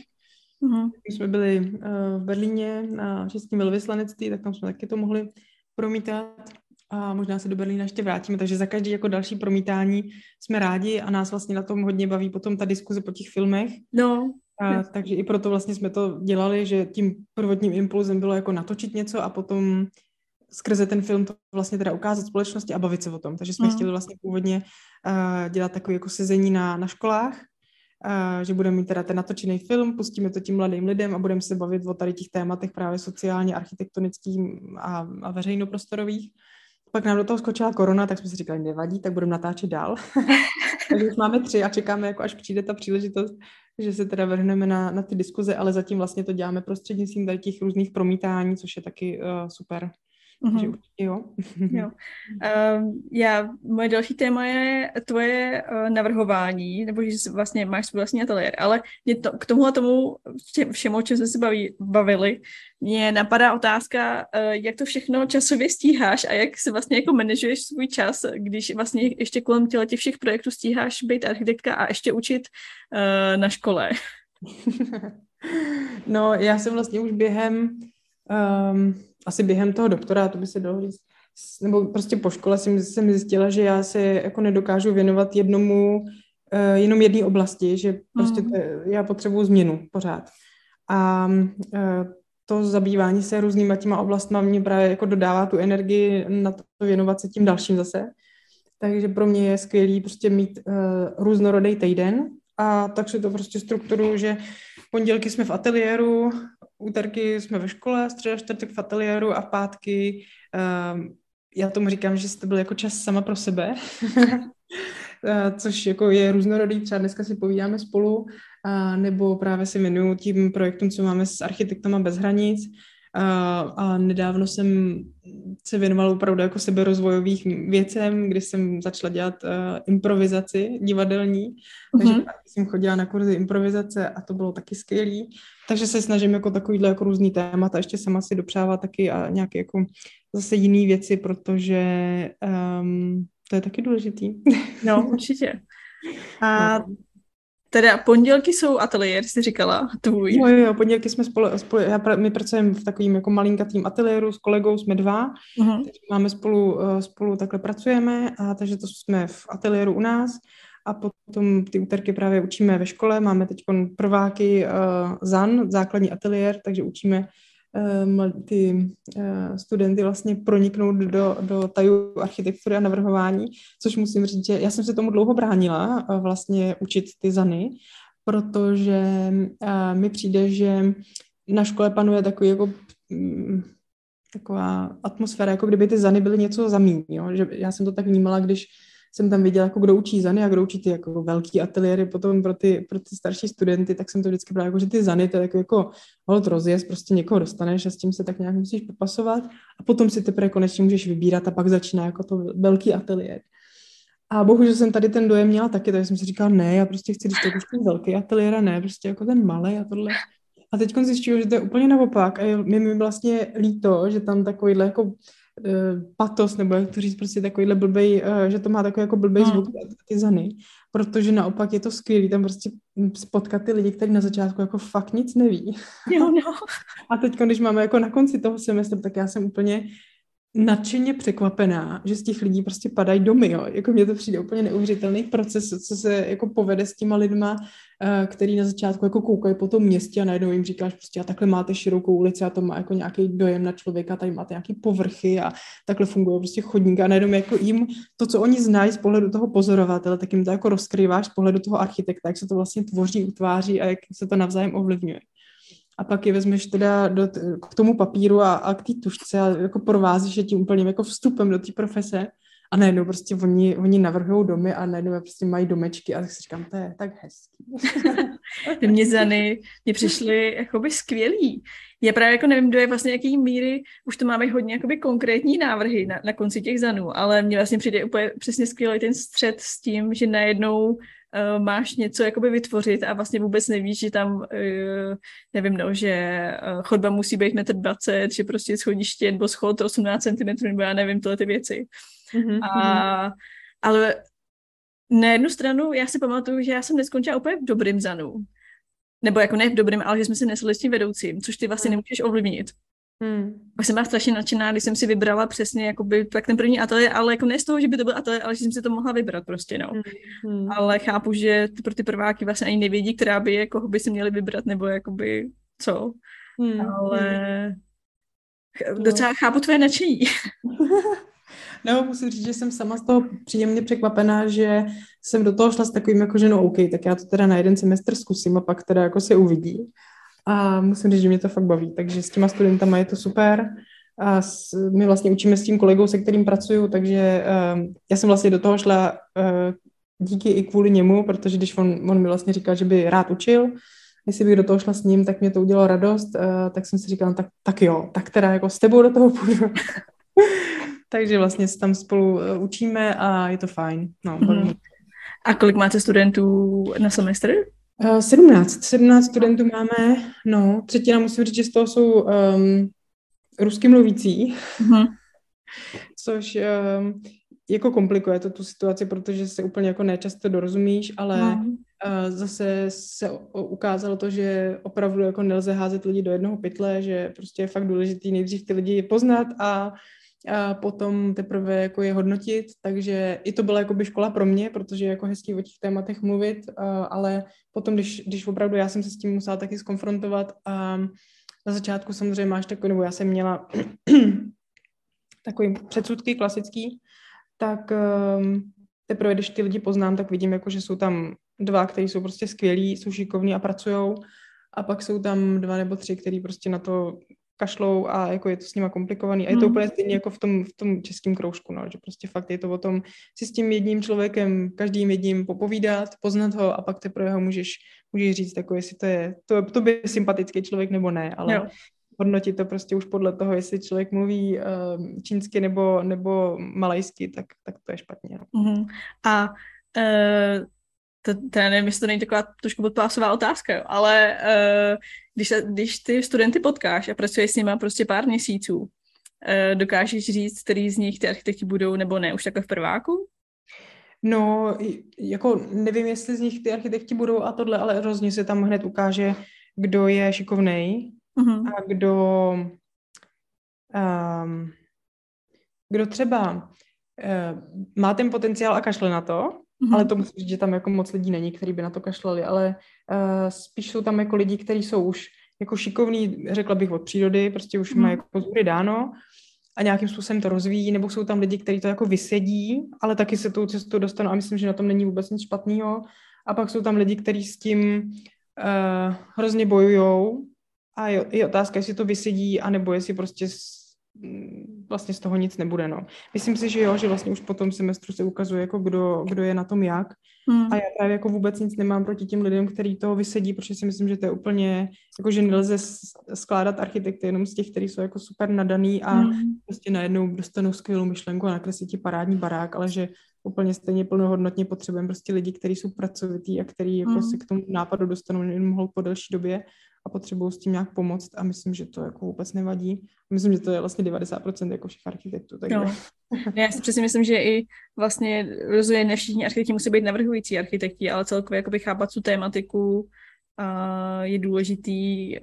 Mm-hmm. Když jsme byli uh, v Berlíně na českém velvyslanectví, tak tam jsme taky to mohli promítat a možná se do Berlína ještě vrátíme, takže za každý jako další promítání jsme rádi a nás vlastně na tom hodně baví potom ta diskuze po těch filmech. No. A, takže i proto vlastně jsme to dělali, že tím prvotním impulzem bylo jako natočit něco a potom skrze ten film to vlastně teda ukázat společnosti a bavit se o tom. Takže jsme mm. chtěli vlastně původně uh, dělat takové jako sezení na, na školách, uh, že budeme mít teda ten natočený film, pustíme to tím mladým lidem a budeme se bavit o tady těch tématech právě sociálně, architektonických a, a veřejnoprostorových. Pak nám do toho skočila korona, tak jsme si říkali, nevadí, tak budeme natáčet dál. <laughs> Takže už máme tři a čekáme, jako až přijde ta příležitost, že se teda vrhneme na, na ty diskuze, ale zatím vlastně to děláme prostřednictvím tady těch různých promítání, což je taky uh, super. Mm-hmm. určitě jo. jo. Uh, <laughs> já, moje další téma je tvoje uh, navrhování, nebo že vlastně máš svůj vlastní ateliér, ale mě to, k tomu a tomu všemu, o čem jsme se baví, bavili, mě napadá otázka, uh, jak to všechno časově stíháš a jak si vlastně jako manažuješ svůj čas, když vlastně ještě kolem těle těch všech projektů stíháš být architektka a ještě učit uh, na škole. <laughs> no, já jsem vlastně už během um, asi během toho doktorátu by se dalo říct, nebo prostě po škole jsem, jsem zjistila, že já se jako nedokážu věnovat jednomu, uh, jenom jedné oblasti, že prostě mm. to, já potřebuju změnu pořád. A uh, to zabývání se různýma těma oblastma mě právě jako dodává tu energii na to věnovat se tím dalším zase. Takže pro mě je skvělý prostě mít uh, různorodý týden a tak si to prostě strukturu, že pondělky jsme v ateliéru, úterky jsme ve škole, středa, čtvrtek v ateliéru a v pátky um, já tomu říkám, že jste byl jako čas sama pro sebe, <laughs> eh, což jako je různorodý, třeba dneska si povídáme spolu, a nebo právě si věnuju tím projektům, co máme s architektama bez hranic, a, a nedávno jsem se věnovala opravdu jako seberozvojových věcem, kdy jsem začala dělat uh, improvizaci divadelní, mm-hmm. takže mhm. jsem chodila na kurzy improvizace a to bylo taky skvělý. Takže se snažím jako takovýhle jako různý témata ještě sama si dopřávat taky a nějaké jako zase jiné věci, protože um, to je taky důležitý. No, určitě. <laughs> A no. Teda pondělky jsou ateliér, jsi říkala, tvůj. Jo, jo, pondělky jsme spolu, spolu já, my pracujeme v takovým jako malinkatým ateliéru s kolegou, jsme dva, uh-huh. takže máme spolu, eh, spolu takhle pracujeme, a takže to jsme v ateliéru u nás a potom ty úterky právě učíme ve škole, máme teď prváky uh, ZAN, základní ateliér, takže učíme ty uh, studenty vlastně proniknout do, do tajů architektury a navrhování, což musím říct, že já jsem se tomu dlouho bránila uh, vlastně učit ty ZANy, protože mi přijde, že na škole panuje takový jako um, taková atmosféra, jako kdyby ty zany byly něco za míň, jo? že já jsem to tak vnímala, když jsem tam viděla, jako kdo učí zany a kdo učí ty jako velký ateliéry potom pro ty, pro ty starší studenty, tak jsem to vždycky brala jako, že ty zany, to je jako, jako hold rozjezd, prostě někoho dostaneš a s tím se tak nějak musíš popasovat a potom si teprve konečně můžeš vybírat a pak začíná jako to velký ateliér. A bohužel jsem tady ten dojem měla taky, takže jsem si říkala, ne, já prostě chci, když to ten velký ateliér a ne, prostě jako ten malý a tohle. A teď zjišťuju, že to je úplně naopak a je, mi, mi vlastně líto, že tam takovýhle jako patos, nebo jak to říct, prostě takovýhle blbej, uh, že to má takový jako blbej no. zvuk, ty zany, protože naopak je to skvělý, tam prostě spotkat ty lidi, kteří na začátku jako fakt nic neví. Jo, no. <laughs> A teď, když máme jako na konci toho semestru, tak já jsem úplně nadšeně překvapená, že z těch lidí prostě padají domy, jo. Jako mně to přijde úplně neuvěřitelný proces, co se jako povede s těma lidma, uh, který na začátku jako koukají po tom městě a najednou jim říkáš prostě a takhle máte širokou ulici a to má jako nějaký dojem na člověka, tady máte nějaký povrchy a takhle funguje prostě chodník a najednou jako jim to, co oni znají z pohledu toho pozorovatele, tak jim to jako rozkrýváš z pohledu toho architekta, jak se to vlastně tvoří, utváří a jak se to navzájem ovlivňuje a pak je vezmeš teda do, k tomu papíru a, a k té tušce a jako provázíš je tím úplným jako vstupem do té profese a najednou prostě oni, oni navrhují domy a najednou prostě mají domečky a tak si říkám, to je tak hezký. <laughs> Ty mě zany, mě přišly jakoby skvělý. Já právě jako nevím, do je vlastně jaký míry, už to máme hodně jakoby konkrétní návrhy na, na konci těch zanů, ale mně vlastně přijde úplně přesně skvělý ten střed s tím, že najednou uh, máš něco jakoby vytvořit a vlastně vůbec nevíš, že tam, uh, nevím, no, že uh, chodba musí být 1,20 m, že prostě schodiště nebo schod 18 cm, nebo já nevím, tyhle ty věci. Mm-hmm. A, ale na jednu stranu já si pamatuju, že já jsem neskončila úplně v dobrým zanu. Nebo jako ne v dobrém, ale že jsme se nesli s tím vedoucím, což ty vlastně hmm. nemůžeš ovlivnit. Hmm. Pak jsem byla strašně nadšená, když jsem si vybrala přesně jakoby, tak ten první ateliér, ale jako ne z toho, že by to byl ateliér, ale že jsem si to mohla vybrat prostě, no. Hmm. Ale chápu, že pro ty prváky vlastně ani nevědí, která by, jako by si měli vybrat, nebo jakoby co. Hmm. Ale no. docela chápu tvoje nadšení. <laughs> No, musím říct, že jsem sama z toho příjemně překvapená, že jsem do toho šla s takovým jako, že no OK, tak já to teda na jeden semestr zkusím a pak teda jako se uvidí. A musím říct, že mě to fakt baví, takže s těma studentama je to super. A s, my vlastně učíme s tím kolegou, se kterým pracuju, takže uh, já jsem vlastně do toho šla uh, díky i kvůli němu, protože když on, on mi vlastně říkal, že by rád učil, jestli bych do toho šla s ním, tak mě to udělalo radost, uh, tak jsem si říkala, no tak, tak jo, tak teda jako s tebou do toho půjdu. <laughs> Takže vlastně se tam spolu eh, učíme a je to fajn. No, mm. A kolik máte studentů na semestr? Uh, 17. 17 studentů máme, no, třetina musím říct, že z toho jsou um, rusky mluvící, mm. <laughs> což um, jako komplikuje to tu situaci, protože se úplně jako nečasto dorozumíš, ale mm. uh, zase se ukázalo to, že opravdu jako nelze házet lidi do jednoho pytle, že prostě je fakt důležitý nejdřív ty lidi poznat a a potom teprve jako je hodnotit, takže i to byla jako by škola pro mě, protože je jako hezký o těch tématech mluvit, ale potom, když, když opravdu já jsem se s tím musela taky skonfrontovat a na začátku samozřejmě máš takový, nebo já jsem měla <clears throat> takový předsudky klasický, tak um, teprve, když ty lidi poznám, tak vidím, jako, že jsou tam dva, kteří jsou prostě skvělí, jsou šikovní a pracují, a pak jsou tam dva nebo tři, kteří prostě na to kašlou a jako je to s nima komplikovaný. A je to mm. úplně stejně jako v tom, v tom českém kroužku, no, že prostě fakt je to o tom si s tím jedním člověkem, každým jedním popovídat, poznat ho a pak teprve ho můžeš, můžeš říct, jako jestli to je, to, to by sympatický člověk nebo ne, ale jo. hodnotit to prostě už podle toho, jestli člověk mluví uh, čínsky nebo, nebo malajsky, tak, tak to je špatně. No. Mm. A uh to, to já nevím, jestli to není taková trošku podpásová otázka, jo, ale uh, když, když ty studenty potkáš a pracuješ s nimi prostě pár měsíců, uh, dokážeš říct, který z nich ty architekti budou nebo ne, už takhle v prváku? No, jako nevím, jestli z nich ty architekti budou a tohle, ale hrozně se tam hned ukáže, kdo je šikovnej uh-huh. a kdo um, kdo třeba uh, má ten potenciál a kašle na to, Mm-hmm. Ale to musím říct, že tam jako moc lidí není, kteří by na to kašlali, ale uh, spíš jsou tam jako lidi, kteří jsou už jako šikovní, řekla bych, od přírody, prostě už mm-hmm. mají jako z dáno a nějakým způsobem to rozvíjí, nebo jsou tam lidi, kteří to jako vysedí, ale taky se tou cestou dostanou a myslím, že na tom není vůbec nic špatného. A pak jsou tam lidi, kteří s tím uh, hrozně bojujou a je, je otázka, jestli to vysedí, anebo jestli prostě vlastně z toho nic nebude, no. Myslím si, že jo, že vlastně už po tom semestru se ukazuje, jako kdo, kdo je na tom jak. Hmm. A já právě jako vůbec nic nemám proti těm lidem, kteří toho vysedí, protože si myslím, že to je úplně, jako že nelze skládat architekty jenom z těch, kteří jsou jako super nadaný a hmm. prostě najednou dostanou skvělou myšlenku a nakreslí ti parádní barák, ale že úplně stejně plnohodnotně potřebujeme prostě lidi, kteří jsou pracovitý a kteří jako hmm. se k tomu nápadu dostanou jen po delší době a potřebují s tím nějak pomoct a myslím, že to jako vůbec nevadí. Myslím, že to je vlastně 90% jako všech architektů. Takže... No. Já si přesně myslím, že i vlastně rozhodně ne všichni architekti musí být navrhující architekti, ale celkově jakoby chápat tu tématiku a je důležitý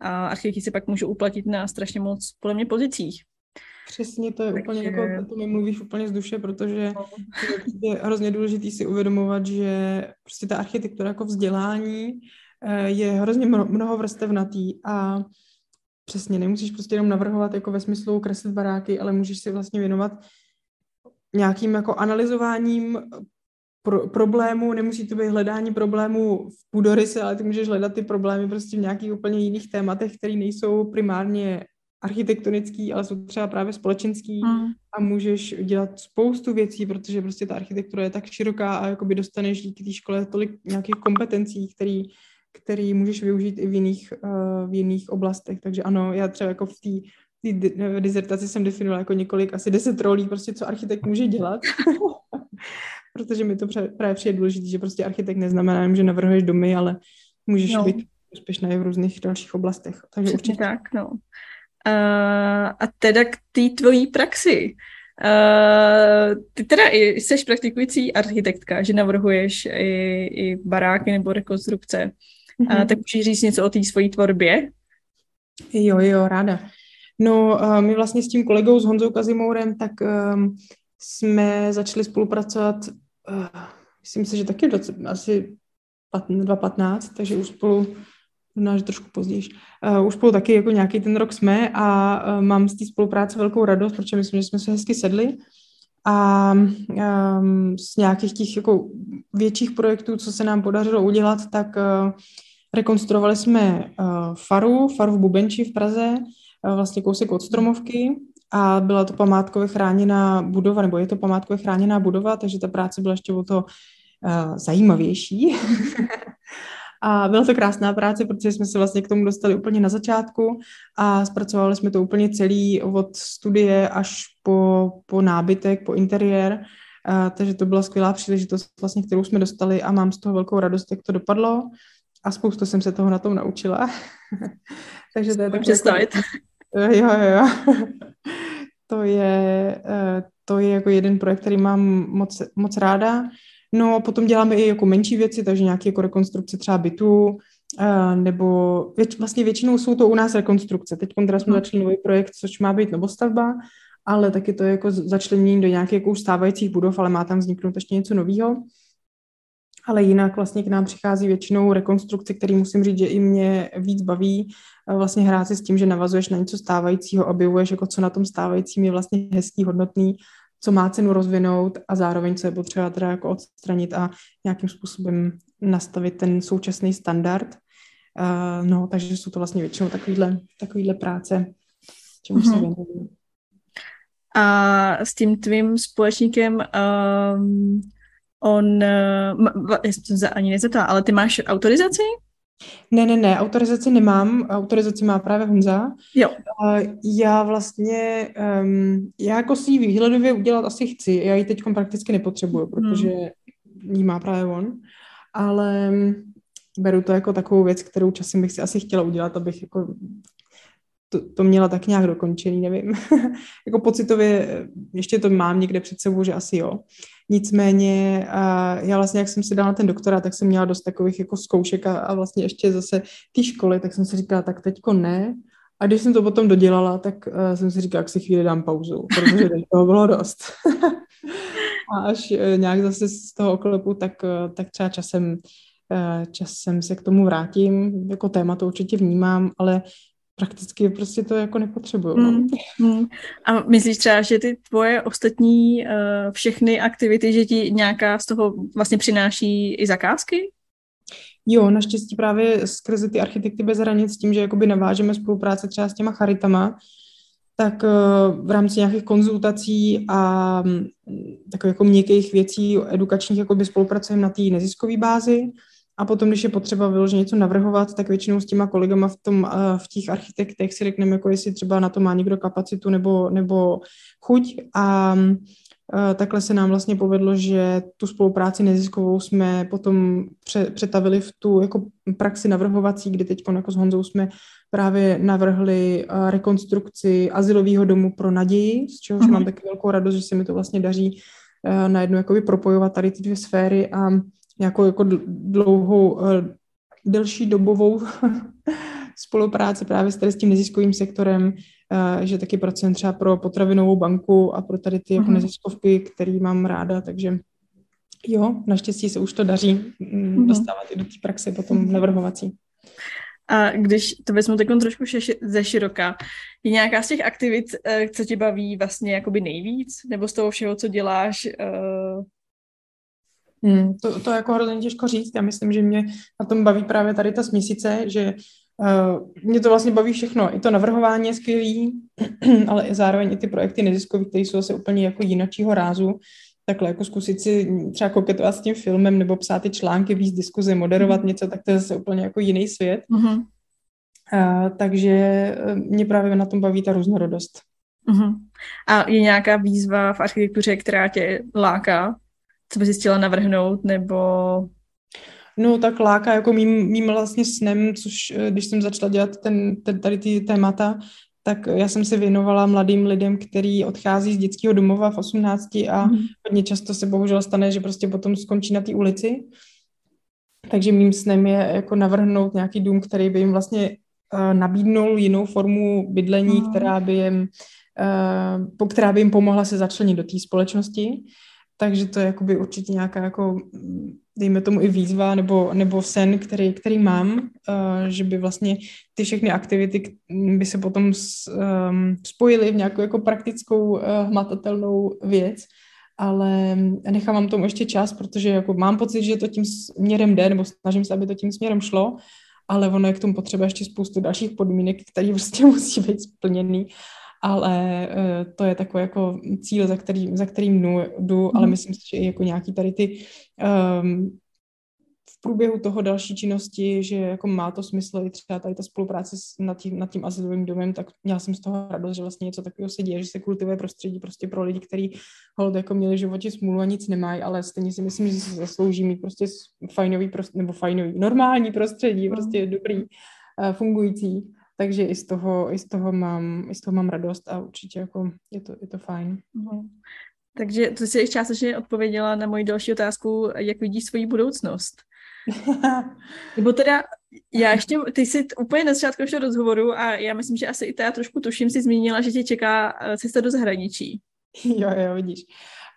a architekti se pak můžou uplatit na strašně moc podle mě pozicích. Přesně, to je Takže... úplně jako, to mi mluvíš úplně z duše, protože no. je hrozně důležitý si uvědomovat, že prostě ta architektura jako vzdělání je hrozně mnoho vrstevnatý a přesně nemusíš prostě jenom navrhovat jako ve smyslu kreslit baráky, ale můžeš si vlastně věnovat nějakým jako analyzováním pro, problémů, nemusí to být hledání problémů v půdoryse, ale ty můžeš hledat ty problémy prostě v nějakých úplně jiných tématech, které nejsou primárně architektonický, ale jsou třeba právě společenský mm. a můžeš dělat spoustu věcí, protože prostě ta architektura je tak široká a jakoby dostaneš díky té škole tolik nějakých kompetencí, který, který můžeš využít i v jiných, uh, v jiných oblastech. Takže ano, já třeba jako v té dizertaci jsem definovala jako několik, asi deset rolí, prostě co architekt může dělat. <laughs> protože mi to právě přijde důležité, že prostě architekt neznamená, že navrhuješ domy, ale můžeš no. být úspěšná i v různých dalších oblastech. Takže určitě tak, no. Uh, a teda k té tvojí praxi. Uh, ty teda i jsi praktikující architektka, že navrhuješ i, i baráky nebo rekonstrukce. Mm-hmm. Uh, tak můžeš říct něco o té svojí tvorbě? Jo, jo, ráda. No, my vlastně s tím kolegou, s Honzou Kazimourem, tak um, jsme začali spolupracovat, uh, myslím si, že taky doce, asi 2015, takže už spolu možná, že trošku později. Uh, už spolu taky jako nějaký ten rok jsme a uh, mám z té spolupráce velkou radost, protože myslím, že jsme se hezky sedli a um, z nějakých těch jako větších projektů, co se nám podařilo udělat, tak uh, rekonstruovali jsme uh, faru, faru v Bubenči v Praze, uh, vlastně kousek od Stromovky a byla to památkově chráněná budova, nebo je to památkově chráněná budova, takže ta práce byla ještě o to uh, zajímavější. <laughs> A byla to krásná práce, protože jsme se vlastně k tomu dostali úplně na začátku a zpracovali jsme to úplně celý od studie až po, po nábytek, po interiér. A, takže to byla skvělá příležitost, vlastně, kterou jsme dostali a mám z toho velkou radost, jak to dopadlo. A spoustu jsem se toho na tom naučila. <laughs> takže to je tak. Představit. Jako, jo, jo, jo. <laughs> to je, eh, to je jako jeden projekt, který mám moc, moc ráda. No a potom děláme i jako menší věci, takže nějaké jako rekonstrukce třeba bytů, Uh, nebo věč, vlastně většinou jsou to u nás rekonstrukce. Teď teda jsme hmm. začali nový projekt, což má být novostavba, ale taky to je jako začlenění do nějakých jako stávajících budov, ale má tam vzniknout ještě něco nového. Ale jinak vlastně k nám přichází většinou rekonstrukce, který musím říct, že i mě víc baví vlastně hrát si s tím, že navazuješ na něco stávajícího, objevuješ, jako co na tom stávajícím je vlastně hezký, hodnotný co má cenu rozvinout a zároveň co je potřeba teda jako odstranit a nějakým způsobem nastavit ten současný standard. Uh, no, takže jsou to vlastně většinou takovýhle, takovýhle práce, čemu mm-hmm. se mhm. věnuju. A s tím tvým společníkem um, on, uh, já jsem se ani nezeptala, ale ty máš autorizaci? Ne, ne, ne, autorizaci nemám, autorizaci má právě Honza. Jo. Já vlastně, um, já jako si ji výhledově udělat asi chci, já ji teď prakticky nepotřebuju, hmm. protože hmm. ji má právě on, ale beru to jako takovou věc, kterou časem bych si asi chtěla udělat, abych jako to, to měla tak nějak dokončený, nevím. <laughs> jako pocitově ještě to mám někde před sebou, že asi jo. Nicméně já vlastně, jak jsem si dala ten doktorát, tak jsem měla dost takových jako zkoušek a, a vlastně ještě zase ty školy, tak jsem si říkala, tak teďko ne. A když jsem to potom dodělala, tak uh, jsem si říkala, jak si chvíli dám pauzu, protože toho bylo dost. <laughs> a až uh, nějak zase z toho oklepu, tak, uh, tak třeba časem, uh, časem se k tomu vrátím. Jako téma to určitě vnímám, ale prakticky prostě to jako nepotřebuju. Mm, mm. A myslíš třeba, že ty tvoje ostatní uh, všechny aktivity, že ti nějaká z toho vlastně přináší i zakázky? Jo, naštěstí právě skrze ty architekty bez hranic tím, že jakoby navážeme spolupráce třeba s těma charitama, tak uh, v rámci nějakých konzultací a um, takových jako měkkých věcí edukačních jakoby spolupracujeme na té neziskové bázi a potom, když je potřeba vyloženě něco navrhovat, tak většinou s těma kolegama v, tom, eh, v těch architektech si řekneme, jako jestli třeba na to má někdo kapacitu nebo, nebo chuť. A eh, takhle se nám vlastně povedlo, že tu spolupráci neziskovou jsme potom přetavili v tu jako praxi navrhovací, kdy teď jako s Honzou jsme právě navrhli eh, rekonstrukci asilového domu pro naději, z čehož mm-hmm. mám taky velkou radost, že se mi to vlastně daří najednou jakoby propojovat tady ty dvě sféry a nějakou jako dlouhou, eh, delší dobovou <laughs> spolupráci právě s, tady s tím neziskovým sektorem, eh, že taky pracujeme třeba pro potravinovou banku a pro tady ty jako mhm. neziskovky, který mám ráda, takže jo, naštěstí se už to daří mm, dostávat i do té praxe potom navrhovací. A když to vezmu teď trošku ze široka, je nějaká z těch aktivit, eh, co tě baví vlastně jakoby nejvíc? Nebo z toho všeho, co děláš, Hmm, to, to jako hrozně těžko říct. Já myslím, že mě na tom baví právě tady ta směsice, že Uh, mě to vlastně baví všechno. I to navrhování je skvělý, <clears throat> ale i zároveň i ty projekty neziskový, které jsou asi úplně jako jinačího rázu. Takhle jako zkusit si třeba koketovat s tím filmem nebo psát ty články, víc diskuze, moderovat mm. něco, tak to je zase úplně jako jiný svět. Mm-hmm. Uh, takže eh, mě právě na tom baví ta různorodost. Uh-huh. A je nějaká výzva v architektuře, která tě láká? Co bys chtěla navrhnout, nebo... No tak láká jako mým, mým vlastně snem, což eh, když jsem začala dělat ten, ten, tady ty témata, tak já jsem se věnovala mladým lidem, který odchází z dětského domova v 18 a mm. hodně často se bohužel stane, že prostě potom skončí na té ulici. Takže mým snem je jako navrhnout nějaký dům, který by jim vlastně uh, nabídnul jinou formu bydlení, mm. která by jim uh, která by jim pomohla se začlenit do té společnosti. Takže to je jakoby určitě nějaká jako, dejme tomu i výzva nebo, nebo sen, který, který mám, uh, že by vlastně ty všechny aktivity by se potom s, um, spojily v nějakou jako praktickou uh, hmatatelnou věc, ale nechávám tomu ještě čas, protože jako mám pocit, že to tím směrem jde, nebo snažím se, aby to tím směrem šlo, ale ono je k tomu potřeba ještě spoustu dalších podmínek, které prostě <laughs> musí být splněný ale uh, to je takový jako cíl, za, který, za kterým jdu, jdu ale mhm. myslím si, že i jako nějaký tady ty um, v průběhu toho další činnosti, že jako má to smysl i třeba tady ta spolupráce s, nad, tím, nad tím asilovým domem, tak měla jsem z toho radost, že vlastně něco takového se děje, že se kultivuje prostředí prostě pro lidi, kteří hold jako měli v životě smůlu a nic nemají, ale stejně si myslím, že si zaslouží mít prostě fajnový, prostředí, nebo fajnový, normální prostředí, mhm. prostě dobrý, uh, fungující. Takže i z toho, i z toho, mám, i z toho mám radost a určitě jako je to, je to fajn. Uh-huh. Takže to jsi částečně odpověděla na moji další otázku, jak vidíš svoji budoucnost. <laughs> Nebo teda, já ještě, ty jsi úplně na začátku ještě rozhovoru a já myslím, že asi i já trošku tuším, si zmínila, že tě čeká eh, cesta do zahraničí. <laughs> Jo, jo, vidíš.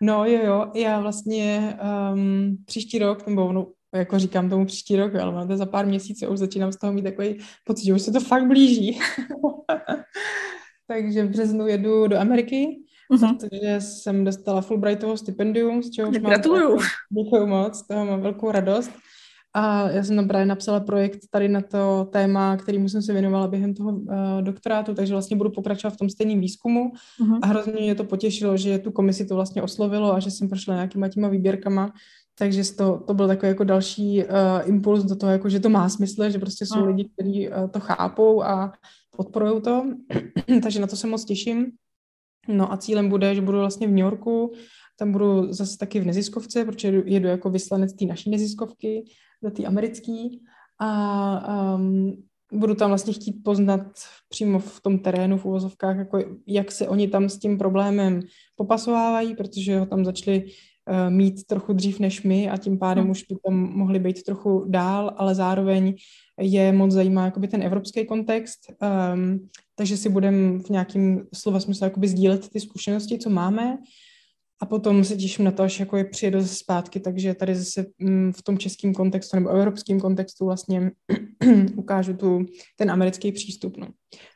No jo, jo, já vlastně um, příští rok, nebo no, jako říkám tomu příští rok, ale máte za pár měsíců už začínám z toho mít takový pocit, že už se to fakt blíží. <laughs> Takže v březnu jedu do Ameriky, uh-huh. protože jsem dostala Fulbrightovo stipendium, z čehož mám... Gratuluju. Děkuji moc, toho mám velkou radost. A já jsem tam právě napsala projekt tady na to téma, kterýmu jsem se věnovala během toho uh, doktorátu, takže vlastně budu pokračovat v tom stejným výzkumu. Uh-huh. A hrozně mě to potěšilo, že tu komisi to vlastně oslovilo a že jsem prošla nějakýma těma výběrkama takže to, to byl takový jako další uh, impuls do toho, jako, že to má smysl, že prostě jsou no. lidi, kteří uh, to chápou a podporují to. <clears throat> Takže na to se moc těším. No a cílem bude, že budu vlastně v New Yorku, tam budu zase taky v neziskovce, protože jedu, jedu jako vyslanec té naší neziskovky, do té americké. A um, budu tam vlastně chtít poznat přímo v tom terénu, v uvozovkách, jako jak se oni tam s tím problémem popasovávají, protože ho tam začali mít trochu dřív než my a tím pádem hmm. už by tam mohli být trochu dál, ale zároveň je moc zajímá jakoby ten evropský kontext, um, takže si budeme v nějakým slova smyslu jakoby sdílet ty zkušenosti, co máme a potom se těším na to, až jako je přijedu zase zpátky, takže tady zase um, v tom českém kontextu nebo evropském kontextu vlastně <clears throat> ukážu tu, ten americký přístup. No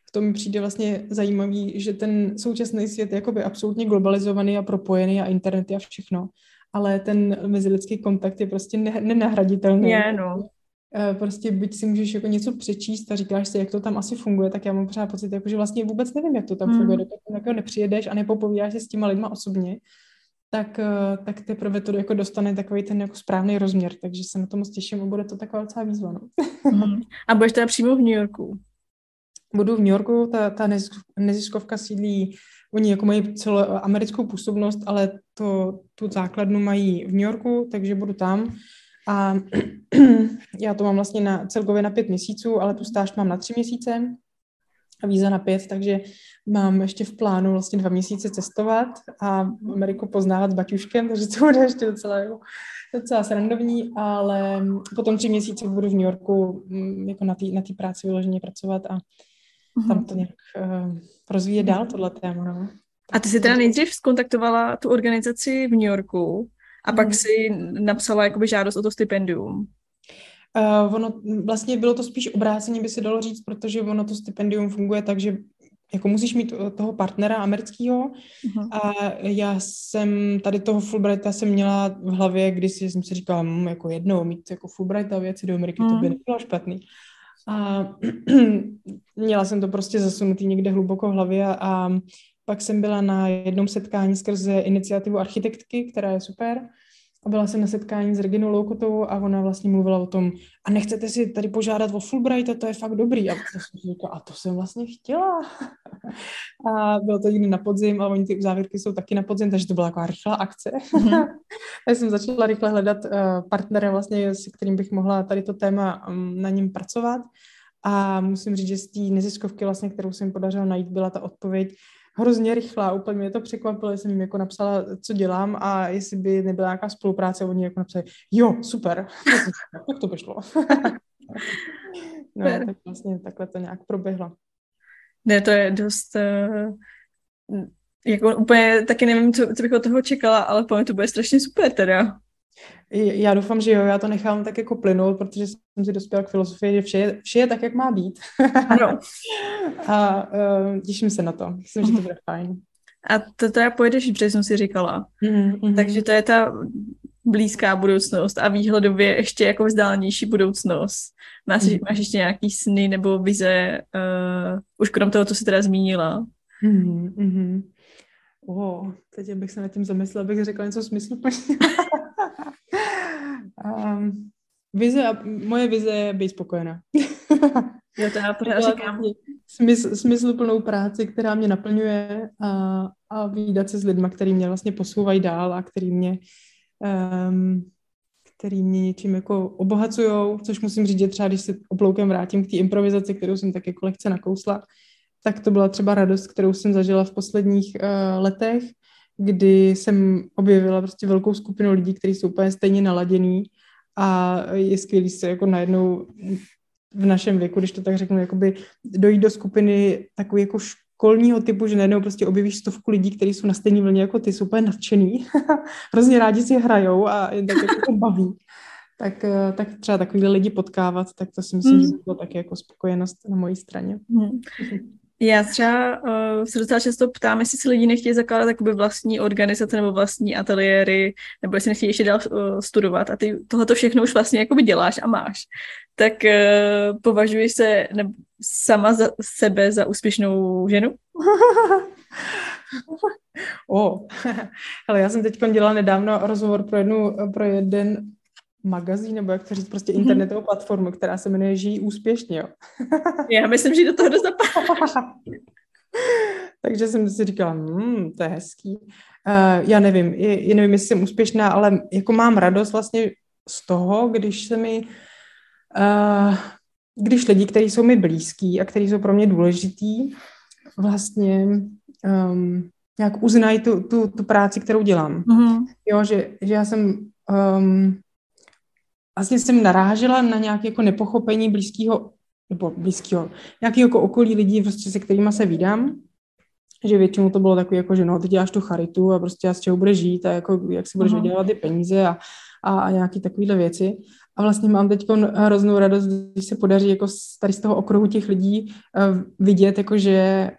v tom přijde vlastně zajímavý, že ten současný svět je jakoby absolutně globalizovaný a propojený a internety a všechno, ale ten mezilidský kontakt je prostě ne- nenahraditelný. Je, no. Eh, prostě byť si můžeš jako něco přečíst a říkáš si, jak to tam asi funguje, tak já mám pořád pocit, jako, že vlastně vůbec nevím, jak to tam hmm. funguje, dokud tam jako nepřijedeš a nepopovídáš se s těma lidma osobně, tak, eh, tak teprve to jako dostane takový ten jako správný rozměr, takže se na to moc těším a bude to taková docela výzva. No. Hmm. A budeš teda přímo v New Yorku? Budu v New Yorku, ta, ta neziskovka sídlí, oni jako mají celou americkou působnost, ale to, tu základnu mají v New Yorku, takže budu tam. A <clears throat> já to mám vlastně na, celkově na pět měsíců, ale tu stáž mám na tři měsíce a víza na pět, takže mám ještě v plánu vlastně dva měsíce cestovat a Ameriku poznávat s baťuškem, takže to bude ještě docela, jako, docela srandovní, ale potom tři měsíce budu v New Yorku mm, jako na té na práci vyloženě pracovat a. tam to nějak uh, rozvíjet dál, tohle téma. No. A ty jsi teda nejdřív skontaktovala tu organizaci v New Yorku a pak mm. si napsala jakoby žádost o to stipendium. Uh, ono vlastně bylo to spíš obráceně, by se dalo říct, protože ono to stipendium funguje tak, že jako musíš mít toho partnera amerického uh-huh. a já jsem tady toho Fulbrighta jsem měla v hlavě, když jsem si říkala, hm, jako jednou mít jako Fulbrighta věci do Ameriky, uh-huh. to by mhm. nebylo špatný A <clears throat> měla jsem to prostě zasunutý někde hluboko v hlavě a, a pak jsem byla na jednom setkání skrze iniciativu architektky, která je super. A byla jsem na setkání s Reginou Loukotovou a ona vlastně mluvila o tom, a nechcete si tady požádat o Fulbright, a to je fakt dobrý. A to jsem říkala, a to jsem vlastně chtěla. <laughs> a bylo to někdy na podzim a oni ty závěrky jsou taky na podzim, takže to byla taková rychlá akce. <laughs> Mm-hmm. takže jsem začala rychle hledat uh, partnera vlastně, s kterým bych mohla tady to téma um, na něm pracovat. A musím říct, že z té neziskovky, vlastně, kterou jsem podařila najít, byla ta odpověď, hrozně rychlá, úplně mě to překvapilo, jsem jim jako napsala, co dělám a jestli by nebyla nějaká spolupráce, oni jako napsali, jo, super, <laughs> tak to by šlo. <laughs> no, tak vlastně takhle to nějak proběhlo. Ne, to je dost, uh, jako úplně taky nevím, co, co bych od toho čekala, ale po to bude strašně super teda. Já doufám, že jo, já to nechám tak jako plynout, protože jsem si dospěla k filozofii, že vše je, vše je tak, jak má být. Ano. <laughs> a uh, těším se na to. Myslím, že to bude fajn. A to teda pojedeš v březnu, si říkala. Mm-hmm. Takže to je ta blízká budoucnost a výhledově ještě jako vzdálenější budoucnost. Máš, mm-hmm. máš ještě nějaký sny nebo vize, uh, už krom toho, co jsi teda zmínila? Mm-hmm. Oh, teď bych se nad tím zamyslela, abych řekla něco smysluplného. <laughs> um, vize a, moje vize je být spokojená. <laughs> jo, to já pořád říkám. Smysl, smysluplnou práci, která mě naplňuje a, a výdat se s lidmi, který mě vlastně posouvají dál a který mě um, který mě něčím jako obohacujou, což musím říct, že třeba když se obloukem vrátím k té improvizaci, kterou jsem tak jako lehce nakousla, tak to byla třeba radost, kterou jsem zažila v posledních uh, letech, kdy jsem objevila prostě velkou skupinu lidí, kteří jsou úplně stejně naladěný a je skvělý se jako najednou v našem věku, když to tak řeknu, jakoby dojít do skupiny takový jako školního typu, že najednou prostě objevíš stovku lidí, kteří jsou na stejné vlně jako ty, jsou úplně nadšený, <laughs> hrozně rádi si hrajou a jen tak jako to baví. Tak, eh, tak třeba takovýhle lidi potkávat, tak to si myslím, mm. že bylo taky jako spokojenost na mojí straně. Mm. Já třeba uh, se docela často ptám, jestli si lidi nechtějí zakládat jakoby vlastní organizace nebo vlastní ateliéry, nebo jestli nechtějí ještě dál uh, studovat a ty tohle všechno už vlastně jakoby děláš a máš. Tak uh, považuješ se ne, sama za sebe za úspěšnou ženu? <laughs> o, <laughs> oh. ale já jsem teď dělala nedávno rozhovor pro, jednu, pro jeden magazín, nebo jak to říct, prostě mhm. internetovou platformu, která se jmenuje Žijí úspěšně, jo. <laughs> Já myslím, že do toho dost <laughs> Takže jsem si říkala, hmm, to je hezký. Uh, já nevím, je, je, nevím, jestli jsem úspěšná, ale jako mám radost vlastně z toho, když se mi, uh, když lidi, kteří jsou mi blízký a kteří jsou pro mě důležitý, vlastně um, nějak uznají tu, tu, tu práci, kterou dělám. Mm-hmm. Jo, že, že já jsem um, vlastně jsem narážela na nějaké jako nepochopení blízkého, nebo blízkého, nějakého jako okolí lidí, prostě se kterými se vídám, že většinou to bylo takové, jako, že no, ty děláš tu charitu a prostě a z čeho budeš žít a jako, jak si budeš uh-huh. vydělávat ty peníze a, a, a nějaké takovéhle věci. A vlastně mám teď hroznou radost, když se podaří jako tady z toho okruhu těch lidí uh, vidět, jako že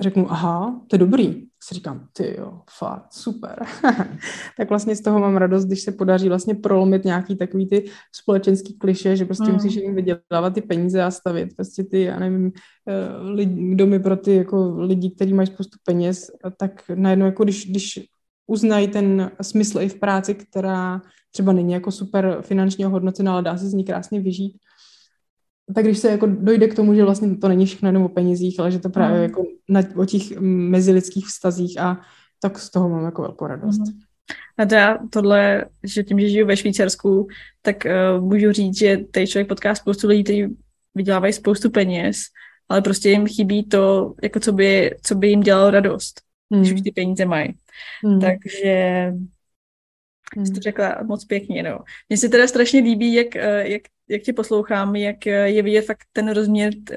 řeknu, aha, to je dobrý, si říkám, ty jo, fakt, super. <laughs> tak vlastně z toho mám radost, když se podaří vlastně prolomit nějaký takový ty společenský kliše, že prostě mm. musíš jim vydělávat ty peníze a stavit prostě ty, já nevím, eh, lidi, domy pro ty jako lidi, kteří mají spoustu peněz, tak najednou jako když, když uznají ten smysl i v práci, která třeba není jako super finančně hodnocená, ale dá se z ní krásně vyžít, tak když se jako dojde k tomu, že vlastně to není všechno jenom o penězích, ale že to právě mm. jako na, o těch mezilidských vztazích a tak z toho mám jako velkou radost. Mm. A já tohle, že tím, že žiju ve Švýcarsku, tak uh, můžu říct, že tady člověk potká spoustu lidí, kteří vydělávají spoustu peněz, ale prostě jim chybí to, jako co by, co by jim dělalo radost, mm. když už ty peníze mají. Mm. Takže Hmm. Jsi to řekla moc pěkně, no. Mně se teda strašně líbí, jak, eh, jak, jak tě poslouchám, jak eh, je vidět fakt ten rozměr uh,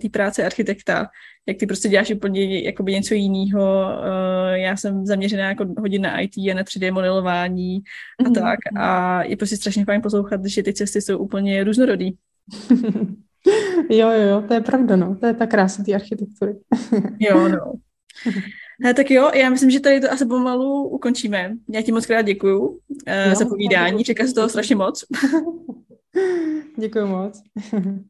té práce architekta, jak ty prostě děláš úplně jakoby něco jiného. Uh, já jsem zaměřená jako hodně na IT a na 3D modelování a mm-hmm. tak. A je prostě strašně fajn poslouchat, že ty cesty jsou úplně různorodý. <laughs> jo, jo, jo, to je pravda, no. To je ta krása té architektury. jo, <laughs> no. He, tak jo, já myslím, že tady to asi pomalu ukončíme. Já ti moc krát děkuju uh, za povídání, čeká se toho strašně moc. <laughs> děkuju moc. <laughs>